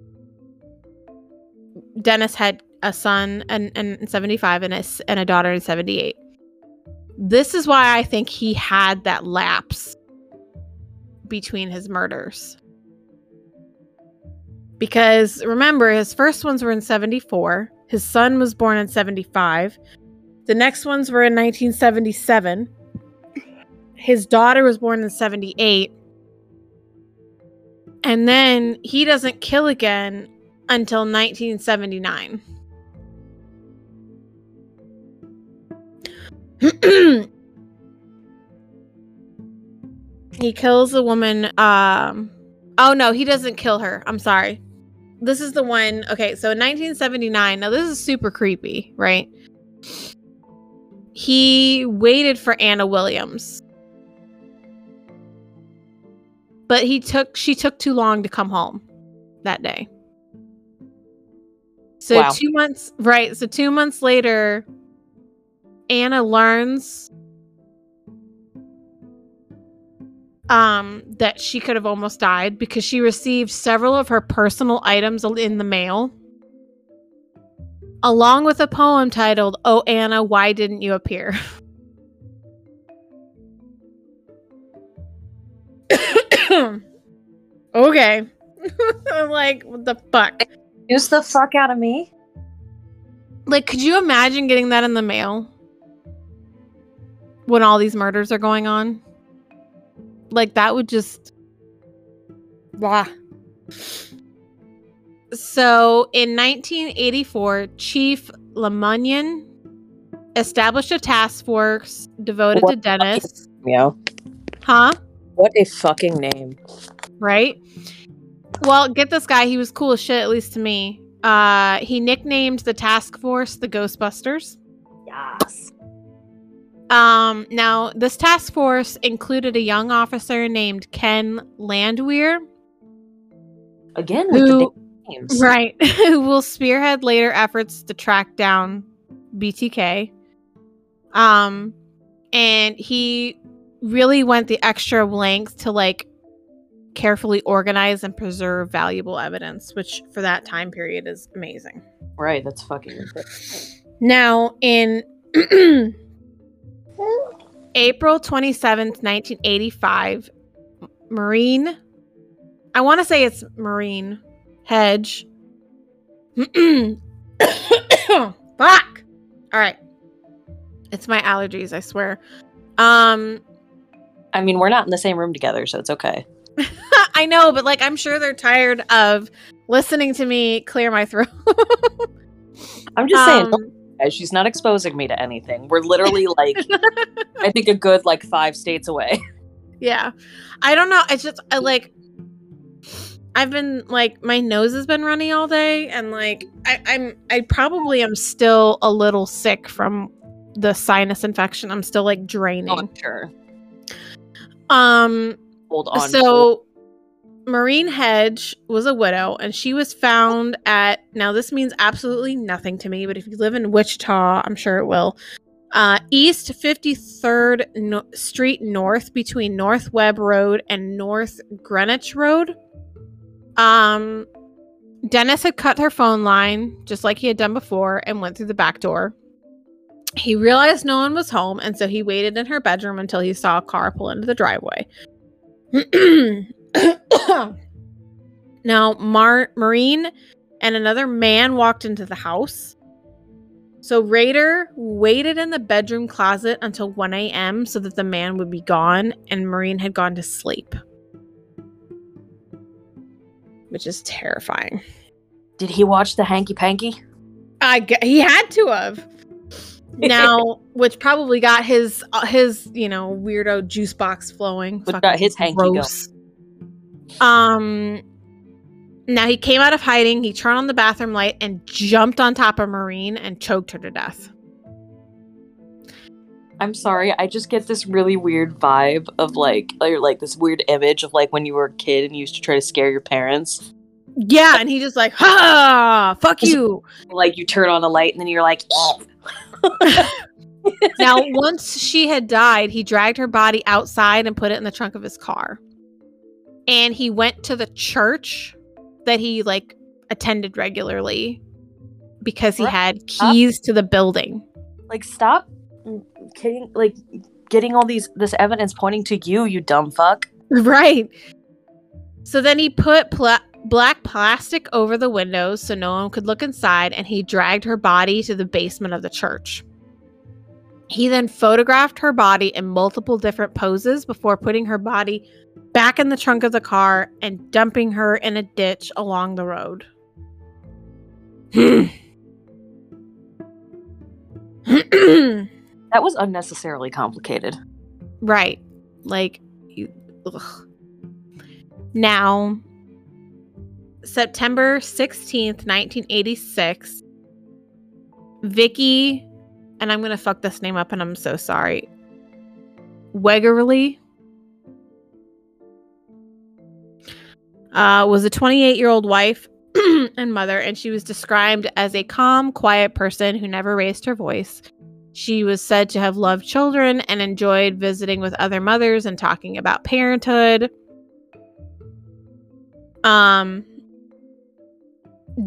[SPEAKER 1] Dennis had a son in, in 75 and a, and a daughter in 78. This is why I think he had that lapse between his murders. Because remember, his first ones were in 74, his son was born in 75, the next ones were in 1977 his daughter was born in 78 and then he doesn't kill again until 1979 [CLEARS THROAT] he kills a woman um oh no he doesn't kill her. I'm sorry. This is the one okay so in 1979 now this is super creepy right? He waited for anna williams. But he took she took too long to come home that day. So
[SPEAKER 2] Wow.
[SPEAKER 1] two months right so two months later anna learns um that she could have almost died because she received several of her personal items in the mail along with a poem titled oh anna why didn't you appear [LAUGHS] okay. I'm [LAUGHS] like, what the fuck?
[SPEAKER 2] Use the fuck out of me.
[SPEAKER 1] Like, could you imagine getting that in the mail when all these murders are going on? Like, that would just. Blah. So, in 1984, Chief LaMunyon established a task force devoted to
[SPEAKER 2] What?
[SPEAKER 1] Dennis.
[SPEAKER 2] Yeah.
[SPEAKER 1] Huh?
[SPEAKER 2] What a fucking name.
[SPEAKER 1] right? Well, get this guy. He was cool as shit, at least to me. Uh, he nicknamed the task force the Ghostbusters.
[SPEAKER 2] Yes.
[SPEAKER 1] Um, now this task force included a young officer named Ken Landwehr,
[SPEAKER 2] Again with
[SPEAKER 1] Who-
[SPEAKER 2] the names.
[SPEAKER 1] right, [LAUGHS] who will spearhead later efforts to track down BTK. Um, and he really went the extra length to like carefully organize and preserve valuable evidence, which for that time period is amazing.
[SPEAKER 2] Right, that's fucking ridiculous.
[SPEAKER 1] Now, in [CLEARS THROAT] April 27th, 1985, Marine, I want to say it's Marine Hedge. [COUGHS] Fuck. All right. It's my allergies, I swear. Um,
[SPEAKER 2] I mean, we're not in the same room together, so it's okay. [LAUGHS]
[SPEAKER 1] I know, but like I'm sure they're tired of listening to me clear my throat.
[SPEAKER 2] I'm just saying,
[SPEAKER 1] Um,
[SPEAKER 2] don't guys, she's not exposing me to anything. We're literally like, [LAUGHS] I think a good like five states away. [LAUGHS]
[SPEAKER 1] Yeah. I don't know. It's just I like I've been like my nose has been runny all day and like I, I'm I probably am still a little sick from the sinus infection. I'm still like
[SPEAKER 2] Oh,
[SPEAKER 1] draining.
[SPEAKER 2] I'm sure.
[SPEAKER 1] Um
[SPEAKER 2] Hold on.
[SPEAKER 1] so Marine Hedge was a widow and she was found at now this means absolutely nothing to me, but if you live in Wichita, I'm sure it will. Uh, East 53rd no- Street North between North Webb Road and North Greenwich Road. Um, Dennis had cut her phone line just like he had done before and went through the back door. He realized no one was home, and so he waited in her bedroom until he saw a car pull into the driveway. [CLEARS THROAT] [COUGHS] now, Mar- Marine and another man walked into the house. So Rader waited in the bedroom closet until 1 a.m. so that the man would be gone and Marine had gone to sleep. Which is terrifying.
[SPEAKER 2] Did he watch the hanky panky?
[SPEAKER 1] I ge- he had to have. Now, [LAUGHS] which probably got his uh, his you know weirdo juice box flowing.
[SPEAKER 2] Which got his hanky
[SPEAKER 1] gross. Um. Now he came out of hiding. He turned on the bathroom light and jumped on top of Marine and choked her to death.
[SPEAKER 2] I'm sorry, I just get this really weird vibe of like, or like this weird image of like when you were a kid and you used to try to scare your parents.
[SPEAKER 1] Yeah, and he just like, ha, fuck you.
[SPEAKER 2] Like you turn on a light and then you're like, "Eh." [LAUGHS]
[SPEAKER 1] now, once she had died, he dragged her body outside and put it in the trunk of his car. And he went to the church that he like attended regularly because he
[SPEAKER 2] Right.
[SPEAKER 1] had keys to the building.
[SPEAKER 2] like stop getting like getting all these this evidence pointing to you, you dumb fuck. [LAUGHS]
[SPEAKER 1] Right. So then he put pla- black plastic over the windows so no one could look inside, and he dragged her body to the basement of the church. He then photographed her body in multiple different poses before putting her body back in the trunk of the car and dumping her in a ditch along the road.
[SPEAKER 2] That was unnecessarily complicated.
[SPEAKER 1] Right. Like, you, ugh. now, September 16th, 1986, Vicky, and I'm going to fuck this name up and I'm so sorry. Wegerle uh, was a 28 year old wife [CLEARS THROAT] and mother, and she was described as a calm, quiet person who never raised her voice. She was said to have loved children and enjoyed visiting with other mothers and talking about parenthood. Um,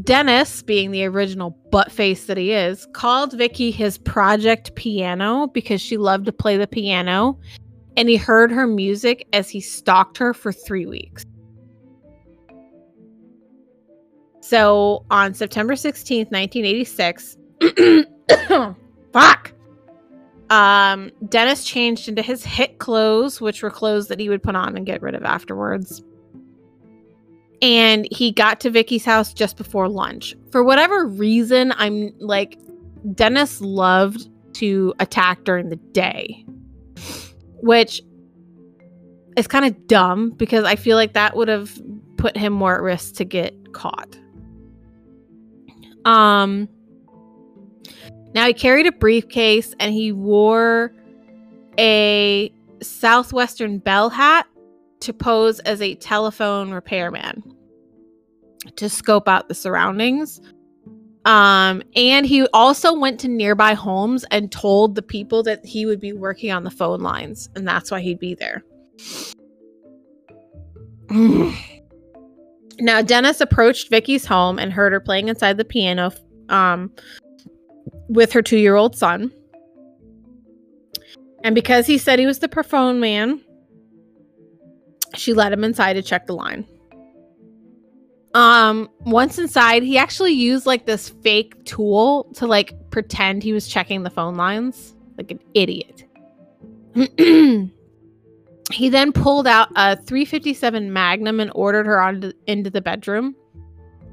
[SPEAKER 1] Dennis, being the original butt face that he is, called Vicky his project piano because she loved to play the piano, and he heard her music as he stalked her for three weeks. So on September 16th, 1986, [COUGHS] fuck. Um, Dennis changed into his hit clothes, which were clothes that he would put on and get rid of afterwards. And he got to Vicky's house just before lunch. For whatever reason, I'm like, Dennis loved to attack during the day, which is kind of dumb because I feel like that would have put him more at risk to get caught. Um, now he carried a briefcase and he wore a Southwestern bell hat to pose as a telephone repairman to scope out the surroundings. Um, and he also went to nearby homes and told the people that he would be working on the phone lines, and that's why he'd be there. [SIGHS] now, Dennis approached Vicky's home and heard her playing inside the piano um, with her two year old son. And because he said he was the phone man, she let him inside to check the line. Um, once inside, he actually used like this fake tool to like pretend he was checking the phone lines, like an idiot. [CLEARS THROAT] he then pulled out a 357 Magnum and ordered her on into the bedroom.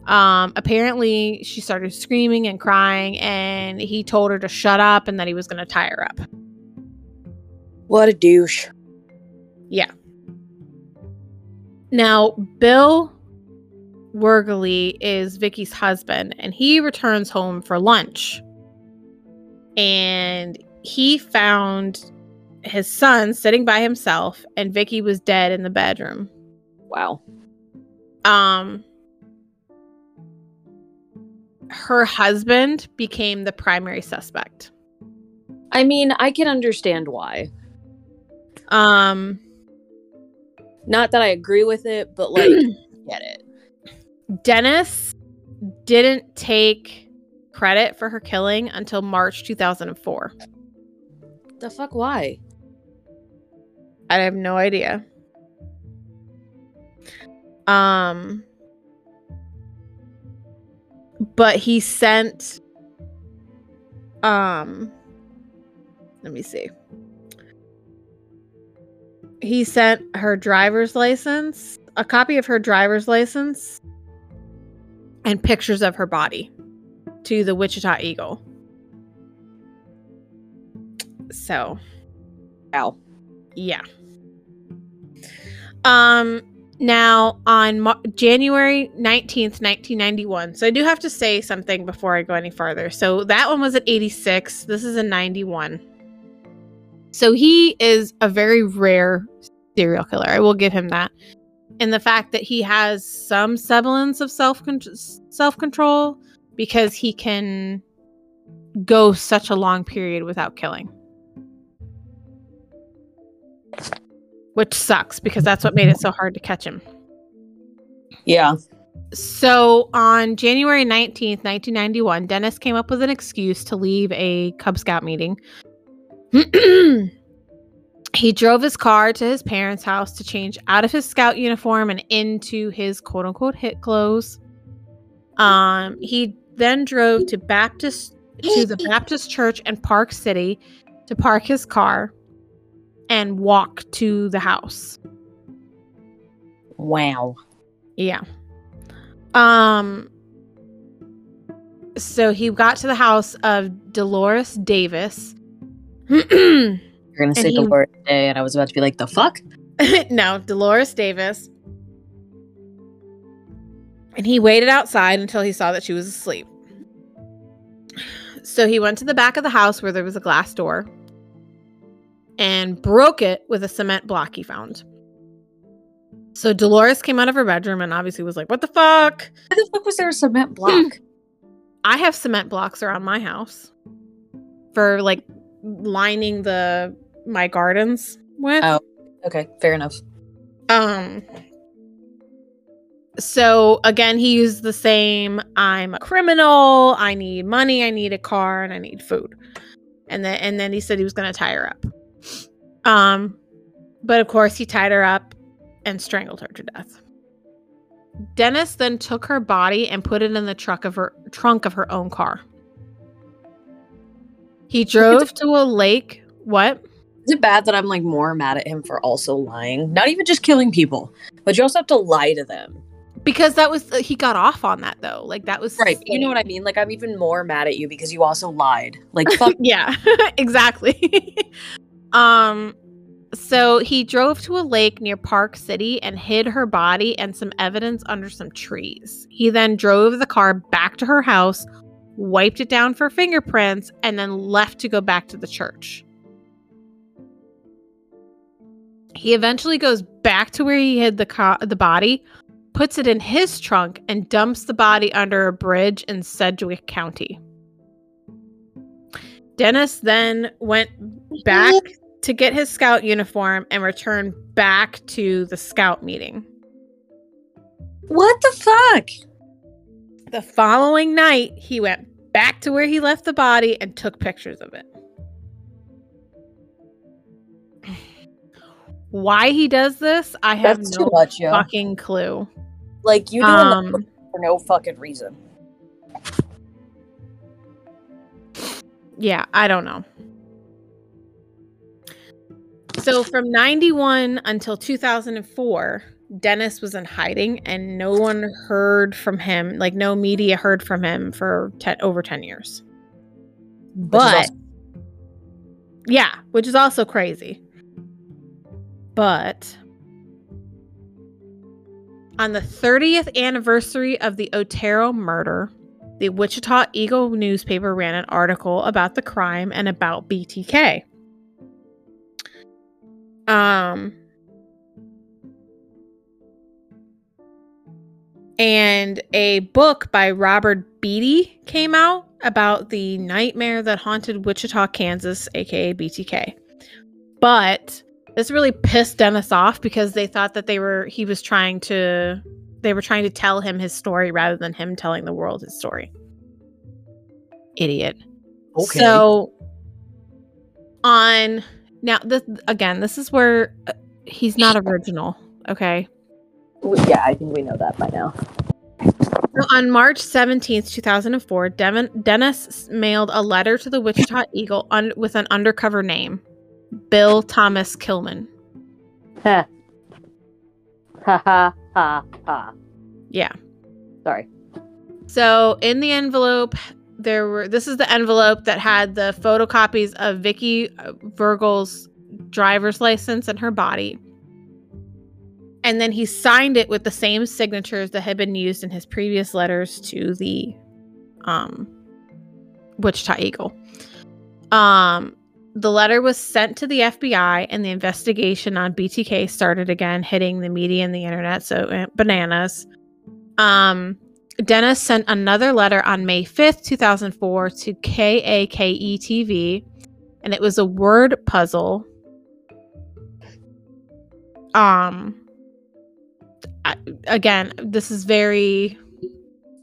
[SPEAKER 1] Um, apparently, she started screaming and crying, and he told her to shut up and that he was going to tie her up.
[SPEAKER 2] What a douche.
[SPEAKER 1] Yeah. Now, Bill Wergely is Vicky's husband, and he returns home for lunch. And he found his son sitting by himself, and Vicky was dead in the bedroom.
[SPEAKER 2] Wow.
[SPEAKER 1] Um, her husband became the primary suspect.
[SPEAKER 2] I mean, I can understand why.
[SPEAKER 1] Um,
[SPEAKER 2] Not that I agree with it, but like, [CLEARS THROAT] get it.
[SPEAKER 1] Dennis didn't take credit for her killing until March 2004.
[SPEAKER 2] The fuck? Why?
[SPEAKER 1] I have no idea. Um but he sent um let me see. He sent her driver's license, a copy of her driver's license and pictures of her body to the Wichita Eagle. So,
[SPEAKER 2] Ow.
[SPEAKER 1] yeah. Um now on January 19th, 1991. So I do have to say something before I go any farther. So that one was at 86. This is a 91. So he is a very rare serial killer. I will give him that. And the fact that he has some semblance of self self control because he can go such a long period without killing. Which sucks because that's what made it so hard to catch him.
[SPEAKER 2] Yeah.
[SPEAKER 1] So on January 19th, 1991, Dennis came up with an excuse to leave a Cub Scout meeting. [CLEARS THROAT] he drove his car to his parents' house to change out of his scout uniform and into his quote unquote hit clothes. Um, he then drove to Baptist to the [LAUGHS] Baptist church in Park City to park his car and walk to the house.
[SPEAKER 2] Wow.
[SPEAKER 1] Yeah. Um so he got to the house of Dolores Davis.
[SPEAKER 2] You're gonna say
[SPEAKER 1] he-
[SPEAKER 2] Dolores Day, and I was about to be like, the fuck? [LAUGHS]
[SPEAKER 1] no, Dolores Davis. And he waited outside until he saw that she was asleep. So he went to the back of the house where there was a glass door and broke it with a cement block he found. So Dolores came out of her bedroom and obviously was like, What the fuck?
[SPEAKER 2] Why the fuck was there a cement block? Hmm.
[SPEAKER 1] I have cement blocks around my house for like lining the my gardens with.
[SPEAKER 2] Oh. okay, fair enough.
[SPEAKER 1] Um so again he used the same I'm a criminal, I need money, I need a car and I need food. And then and then he said he was going to tie her up. Um but of course he tied her up and strangled her to death. Dennis then took her body and put it in the trunk of her trunk of her own car. He drove to a lake. What?
[SPEAKER 2] Is it bad that I'm like more mad at him for also lying? Not even just killing people, but you also have to lie to them.
[SPEAKER 1] Because that was he got off on that though. Like that was
[SPEAKER 2] Right. You know what I mean? Like I'm even more mad at you because you also lied. Like fuck [LAUGHS]
[SPEAKER 1] yeah, [LAUGHS] exactly. [LAUGHS] um so he drove to a lake near Park City and hid her body and some evidence under some trees. He then drove the car back to her house, wiped it down for fingerprints, and then left to go back to the church. He eventually goes back to where he hid the co- the body, puts it in his trunk, and dumps the body under a bridge in Sedgwick County. Dennis then went back [LAUGHS] to get his scout uniform and returned back to the scout meeting.
[SPEAKER 2] What the fuck?
[SPEAKER 1] The following night, he went back to where he left the body and took pictures of it. Why he does this, I have
[SPEAKER 2] That's
[SPEAKER 1] no
[SPEAKER 2] much, yo.
[SPEAKER 1] fucking clue.
[SPEAKER 2] Like you doing
[SPEAKER 1] Um,
[SPEAKER 2] for no fucking reason.
[SPEAKER 1] Yeah, I don't know. So from 91 until 2004, Dennis was in hiding and no one heard from him, like no media heard from him for ten, over 10 years.
[SPEAKER 2] Which
[SPEAKER 1] But
[SPEAKER 2] also-
[SPEAKER 1] yeah, which is also crazy. But on the 30th anniversary of the Otero murder, the Wichita Eagle newspaper ran an article about the crime and about BTK. Um and a book by Robert Beattie came out about the nightmare that haunted Wichita, Kansas, aka BTK. But this really pissed Dennis off because they thought that they were he was trying to they were trying to tell him his story rather than him telling the world his story. Idiot.
[SPEAKER 2] okay.
[SPEAKER 1] So on now this again, this is where uh, he's not [LAUGHS] original, okay?
[SPEAKER 2] Yeah, I think we know that by now.
[SPEAKER 1] So on March 17th, 2004, Devin, Dennis mailed a letter to the Wichita [LAUGHS] Eagle un, with an undercover name, Bill Thomas Killman.
[SPEAKER 2] Ha ha ha ha ha.
[SPEAKER 1] Yeah.
[SPEAKER 2] Sorry.
[SPEAKER 1] So in the envelope, there were this is the envelope that had the photocopies of Vicky Virgil's driver's license and her body. And then he signed it with the same signatures that had been used in his previous letters to the um Wichita Eagle. Um the letter was sent to the FBI and the investigation on BTK started again hitting the media and the internet so bananas. Um Dennis sent another letter on May 5th, 2004 to KAKE TV, and it was a word puzzle. Um I, again, this is very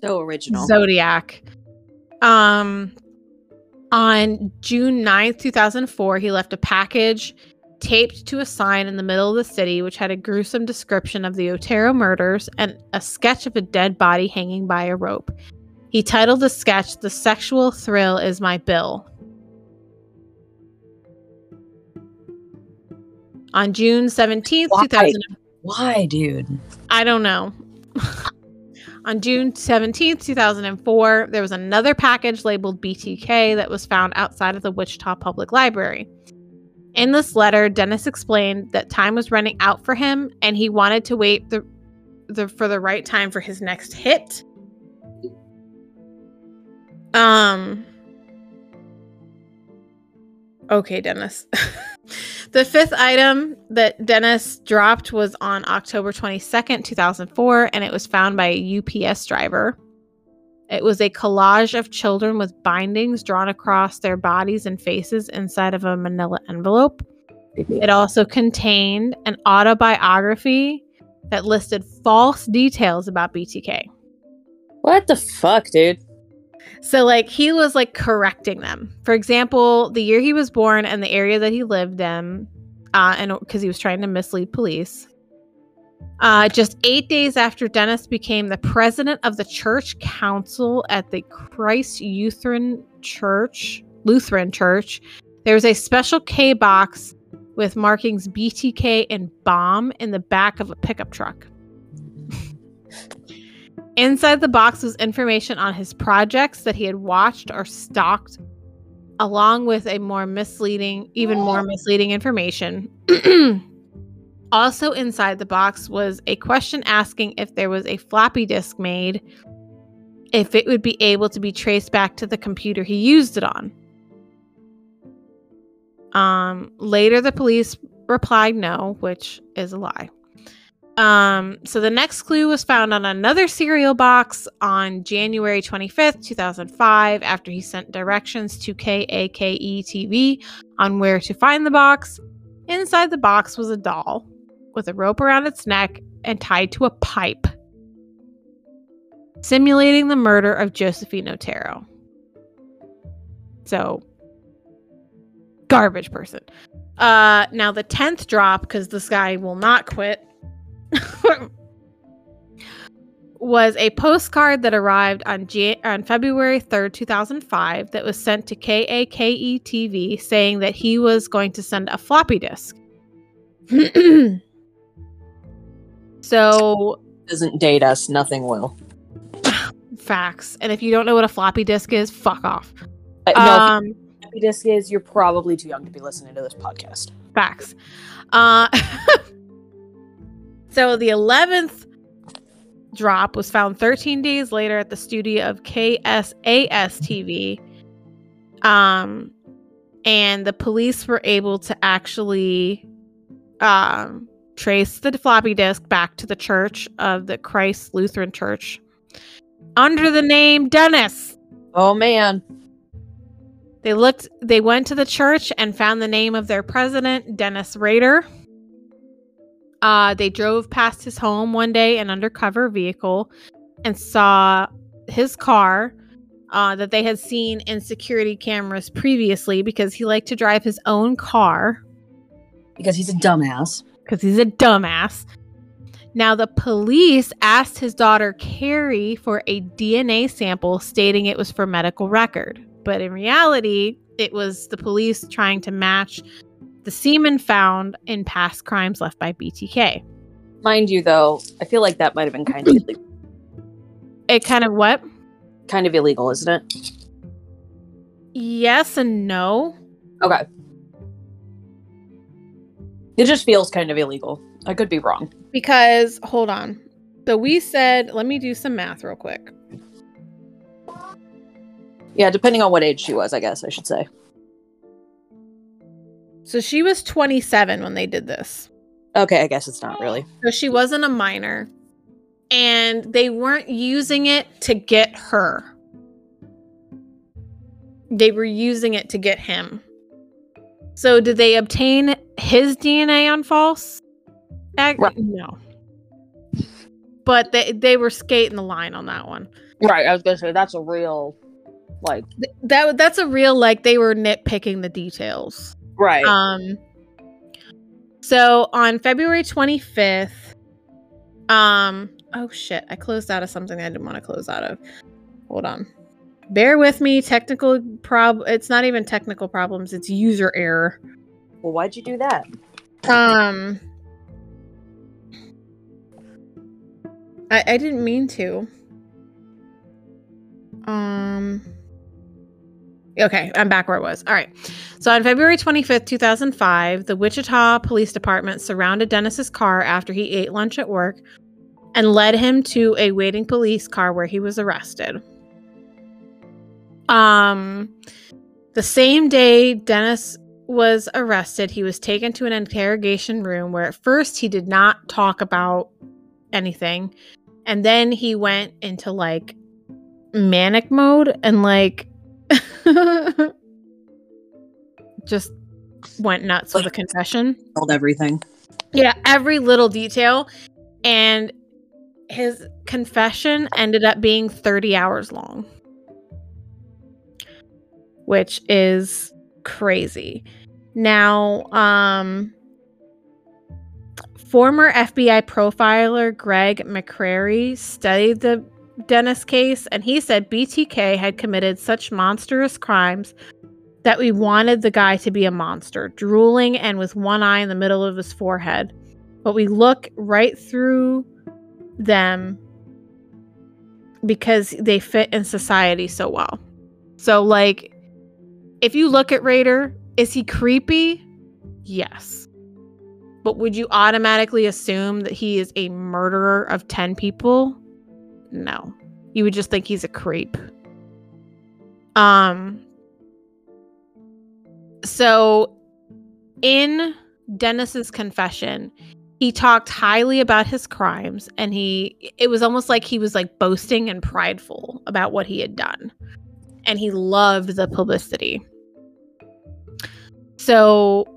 [SPEAKER 2] So original.
[SPEAKER 1] Zodiac. Um on June 9th, 2004, he left a package taped to a sign in the middle of the city which had a gruesome description of the Otero murders and a sketch of a dead body hanging by a rope. He titled the sketch The Sexual Thrill is My Bill. On June 17th,
[SPEAKER 2] Why?
[SPEAKER 1] 2000
[SPEAKER 2] Why, dude?
[SPEAKER 1] I don't know. On June 17th, 2004, there was another package labeled BTK that was found outside of the Wichita Public Library. In this letter, Dennis explained that time was running out for him and he wanted to wait the, the for the right time for his next hit. Um Okay, Dennis. [LAUGHS] the fifth item that Dennis dropped was on October 22nd, 2004, and it was found by a UPS driver. It was a collage of children with bindings drawn across their bodies and faces inside of a manila envelope. It also contained an autobiography that listed false details about BTK.
[SPEAKER 2] What the fuck, dude?
[SPEAKER 1] So, like, he was like correcting them. For example, the year he was born and the area that he lived in, uh, and because he was trying to mislead police. Uh, just eight days after Dennis became the president of the church council at the Christ Lutheran Church, Lutheran Church, there was a special K box with markings BTK and bomb in the back of a pickup truck. Inside the box was information on his projects that he had watched or stalked, along with a more misleading, even more misleading information. [CLEARS THROAT] also, inside the box was a question asking if there was a floppy disk made, if it would be able to be traced back to the computer he used it on. Um, later, the police replied no, which is a lie. Um, so the next clue was found on another cereal box on January 25th, 2005, after he sent directions to KAKE TV on where to find the box. Inside the box was a doll with a rope around its neck and tied to a pipe, simulating the murder of Josephine Otero. So, garbage person. Uh, now the 10th drop, because this guy will not quit [LAUGHS] was a postcard that arrived on Jan- on February 3rd, 2005 that was sent to KAKE TV saying that he was going to send a floppy disk. [CLEARS THROAT] So
[SPEAKER 2] Doesn't date us, nothing will. [SIGHS]
[SPEAKER 1] facts. And if you don't know what a floppy disk is, fuck off.
[SPEAKER 2] Uh, no,
[SPEAKER 1] Um
[SPEAKER 2] floppy disk is you're probably too young to be listening to this podcast.
[SPEAKER 1] facts. Uh [LAUGHS] So the 11th drop was found 13 days later at the studio of KSAS TV. Um and the police were able to actually um trace the floppy disk back to the church of the Christ Lutheran Church under the name Dennis.
[SPEAKER 2] Oh man.
[SPEAKER 1] They looked they went to the church and found the name of their president, Dennis Rader. Uh they drove past his home one day in undercover vehicle and saw his car uh, that they had seen in security cameras previously because he liked to drive his own car
[SPEAKER 2] Because he's a dumbass.
[SPEAKER 1] because he's a dumbass. Now, the police asked his daughter Carrie for a DNA sample stating it was for medical record. But in reality, it was the police trying to match the semen found in past crimes left by BTK.
[SPEAKER 2] Mind you, though, I feel like that might have been kind of [CLEARS THROAT] illegal.
[SPEAKER 1] It kind of what?
[SPEAKER 2] kind of illegal, isn't it?
[SPEAKER 1] Yes and no.
[SPEAKER 2] Okay. It just feels kind of illegal. I could be wrong.
[SPEAKER 1] Because, hold on. So we said, let me do some math real quick.
[SPEAKER 2] Yeah, depending on what age she was, I guess I should say.
[SPEAKER 1] So she was 27 when they did this.
[SPEAKER 2] Okay, I guess it's not really.
[SPEAKER 1] So she wasn't a minor. And they weren't using it to get her. They were using it to get him. So did they obtain his DNA on false? Ag-
[SPEAKER 2] Right.
[SPEAKER 1] No. But they they were skating the line on that one.
[SPEAKER 2] Right, I was gonna say that's a real, like,
[SPEAKER 1] Th- That that's a real like they were nitpicking the details.
[SPEAKER 2] Right.
[SPEAKER 1] Um so on February 25th um oh shit, I closed out of something I didn't want to close out of. Hold on. Bear with me, technical prob it's not even technical problems, it's user error.
[SPEAKER 2] well, why'd you do that?
[SPEAKER 1] Um I I didn't mean to. Um Okay, I'm back where it was. All right. So on February 25th, 2005, the Wichita Police Department surrounded Dennis's car after he ate lunch at work and led him to a waiting police car where he was arrested. Um the same day Dennis was arrested, he was taken to an interrogation room where at first he did not talk about anything. And then he went into like manic mode and like [LAUGHS] just went nuts with a confession.
[SPEAKER 2] Told everything.
[SPEAKER 1] Yeah, every little detail. And his confession ended up being 30 hours long, which is crazy. Now, um, former FBI profiler Greg McCrary studied the Dennis case, and he said BTK had committed such monstrous crimes that we wanted the guy to be a monster, drooling and with one eye in the middle of his forehead. But we look right through them because they fit in society so well. So, like, if you look at Rader, is he creepy? Yes. But would you automatically assume that he is a murderer of 10 people? No. You would just think he's a creep. Um so in Dennis's confession, he talked highly about his crimes and he it was almost like he was like boasting and prideful about what he had done. And he loved the publicity. So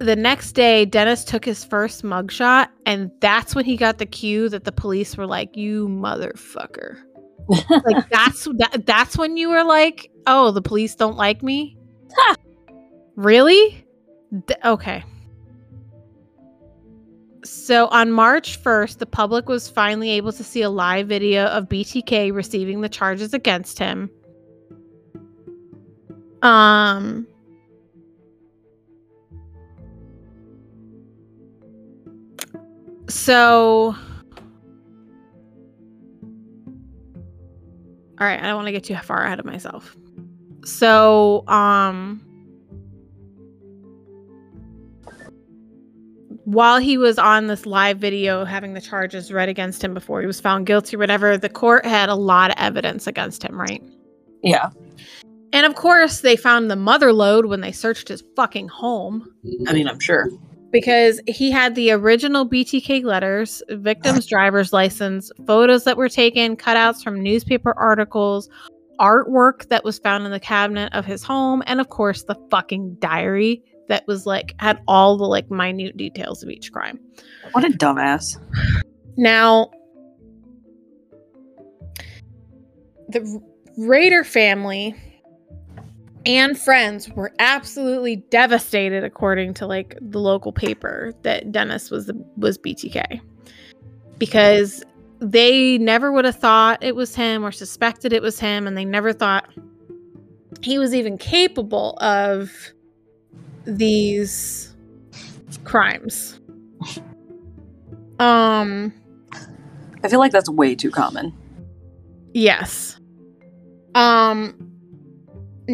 [SPEAKER 1] the next day, Dennis took his first mugshot, and that's when he got the cue that the police were like, "You motherfucker!" [LAUGHS] like that's that, that's when you were like, "Oh, the police don't like me." Really? D- okay. So on March 1st, the public was finally able to see a live video of BTK receiving the charges against him. Um So All right, I don't want to get too far ahead of myself. So, um while he was on this live video having the charges read against him before he was found guilty whatever, the court had a lot of evidence against him, right?
[SPEAKER 2] Yeah.
[SPEAKER 1] And of course, they found the mother load when they searched his fucking home
[SPEAKER 2] I mean, I'm sure.
[SPEAKER 1] Because he had the original BTK letters, victim's [LAUGHS] driver's license, photos that were taken, cutouts from newspaper articles, artwork that was found in the cabinet of his home, and of course, the fucking diary that was like had all the like minute details of each crime.
[SPEAKER 2] What a dumbass.
[SPEAKER 1] Now, the Rader family and friends were absolutely devastated, according to like the local paper, that Dennis was was BTK because they never would have thought it was him or suspected it was him, and they never thought he was even capable of these crimes. Um.
[SPEAKER 3] I feel like that's way too common.
[SPEAKER 1] Yes. Um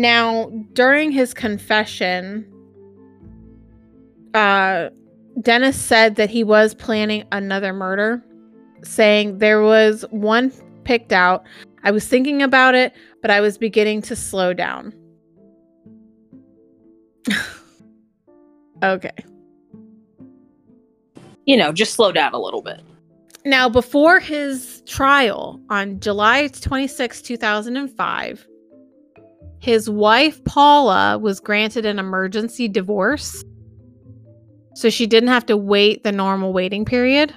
[SPEAKER 1] now during his confession uh Dennis said that he was planning another murder, saying there was one picked out. I was thinking about it, but I was beginning to slow down. [LAUGHS] okay.
[SPEAKER 2] You know, just slow down a little bit.
[SPEAKER 1] Now, before his trial on July 26, 2005, his wife Paula was granted an emergency divorce. So she didn't have to wait the normal waiting period,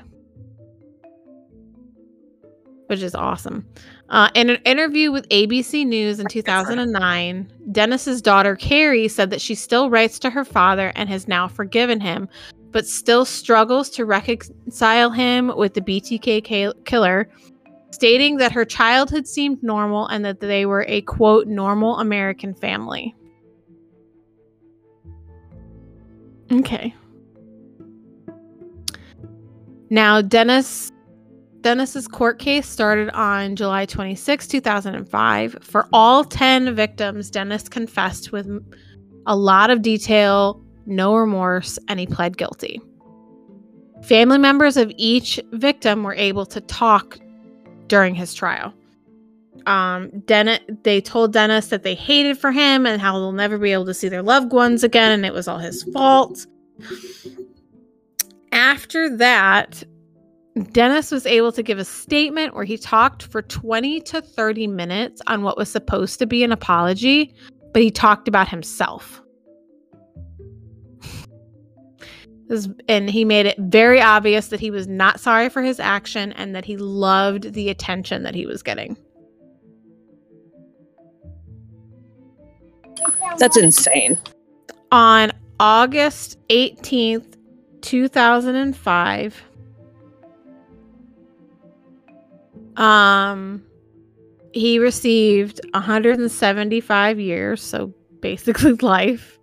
[SPEAKER 1] which is awesome. Uh, in an interview with ABC News in 2009, Dennis's daughter Carrie said that she still writes to her father and has now forgiven him, but still struggles to reconcile him with the BTK killer, stating that her childhood seemed normal and that they were a quote normal American family. Okay. Now, Dennis Dennis's court case started on July 26, 2005. For all 10 victims, Dennis confessed with a lot of detail, no remorse, and he pled guilty. Family members of each victim were able to talk during his trial. Um, Dennis, they told Dennis that they hated for him and how they'll never be able to see their loved ones again, and it was all his fault. After that, Dennis was able to give a statement where he talked for 20 to 30 minutes on what was supposed to be an apology, but he talked about himself. And he made it very obvious that he was not sorry for his action and that he loved the attention that he was getting.
[SPEAKER 2] That's insane.
[SPEAKER 1] On August 18th, 2005, um he received 175 years, so basically [LAUGHS] life.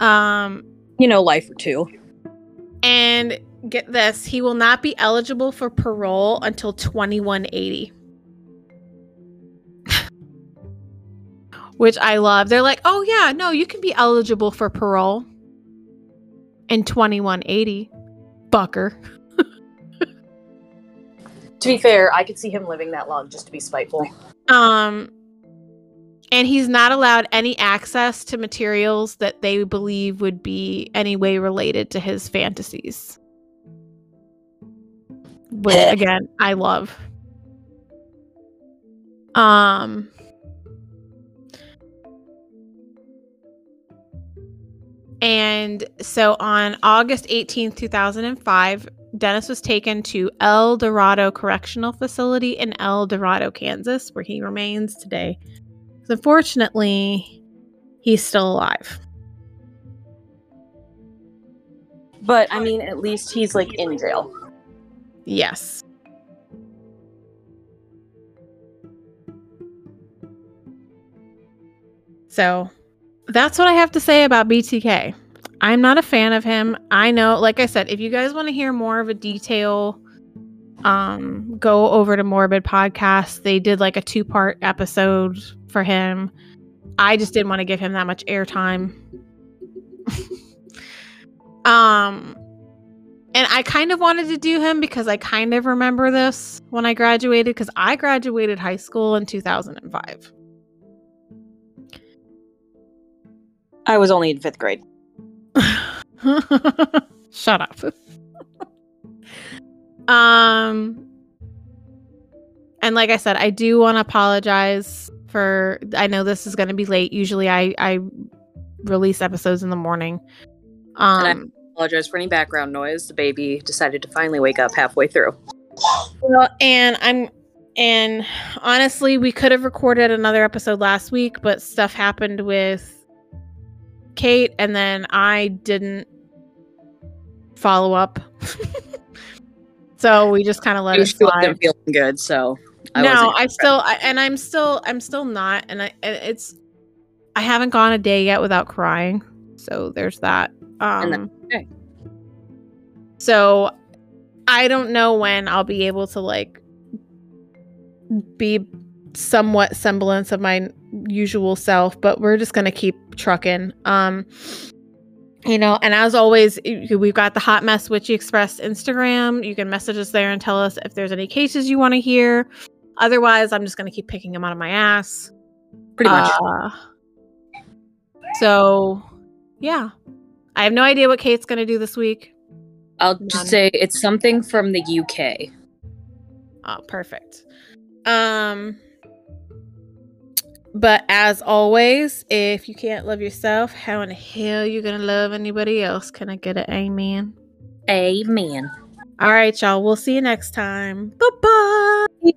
[SPEAKER 1] Um
[SPEAKER 2] You know, life or two.
[SPEAKER 1] and get this, he will not be eligible for parole until 2180. Which I love. They're like, "Oh yeah, no, you can be eligible for parole in 2180." Bucker.
[SPEAKER 2] To be fair, I could see him living that long just to be spiteful.
[SPEAKER 1] Um and he's not allowed any access to materials that they believe would be any way related to his fantasies. Which
[SPEAKER 2] Eh.
[SPEAKER 1] again, I love. Um And so on August 18th, 2005, Dennis was taken to El Dorado Correctional Facility in El Dorado, Kansas, where he remains today. 'Cause Unfortunately, he's still alive.
[SPEAKER 2] But I mean, at least he's like in jail.
[SPEAKER 1] Yes. So that's what I have to say about BTK. I'm not a fan of him. I know, like I said, if you guys want to hear more of a detail, um, go over to Morbid Podcast. They did like a two part episode for him. I just didn't want to give him that much airtime. [LAUGHS] um, and I kind of wanted to do him because I kind of remember this when I graduated because I graduated high school in 2005.
[SPEAKER 3] I was only in fifth grade. [LAUGHS]
[SPEAKER 1] Shut up. [LAUGHS] um and like I said, I do want to apologize for I know this is going to be late. Usually I I release episodes in the morning.
[SPEAKER 3] And I-
[SPEAKER 1] Um
[SPEAKER 3] Apologize for any background noise. The baby decided to finally wake up halfway through.
[SPEAKER 1] Well, and I'm and honestly, we could have recorded another episode last week, but stuff happened with Kate, and then I didn't follow up. [LAUGHS] so we just kind of let it slide.
[SPEAKER 3] feeling good, so I
[SPEAKER 1] no, I still, I, and I'm still, I'm still not, and I, it's, I haven't gone a day yet without crying. So there's that. Um,
[SPEAKER 3] okay.
[SPEAKER 1] so I don't know when I'll be able to like be somewhat semblance of my usual self, but we're just gonna keep trucking. Um, you know, and as always, we've got the Hot Mess Witchy Express Instagram. You can message us there and tell us if there's any cases you want to hear. Otherwise, I'm just gonna keep picking them out of my ass.
[SPEAKER 3] pretty much.
[SPEAKER 1] Uh, so, yeah, I have no idea what Kate's gonna do this week.
[SPEAKER 3] I'll
[SPEAKER 1] none.
[SPEAKER 3] just say it's something from the UK.
[SPEAKER 1] Oh, perfect. Um but as always, if you can't love yourself, how in the hell you gonna love anybody else? Can I get an amen?
[SPEAKER 3] Amen.
[SPEAKER 1] All right, y'all. We'll see you next time. Bye bye. 你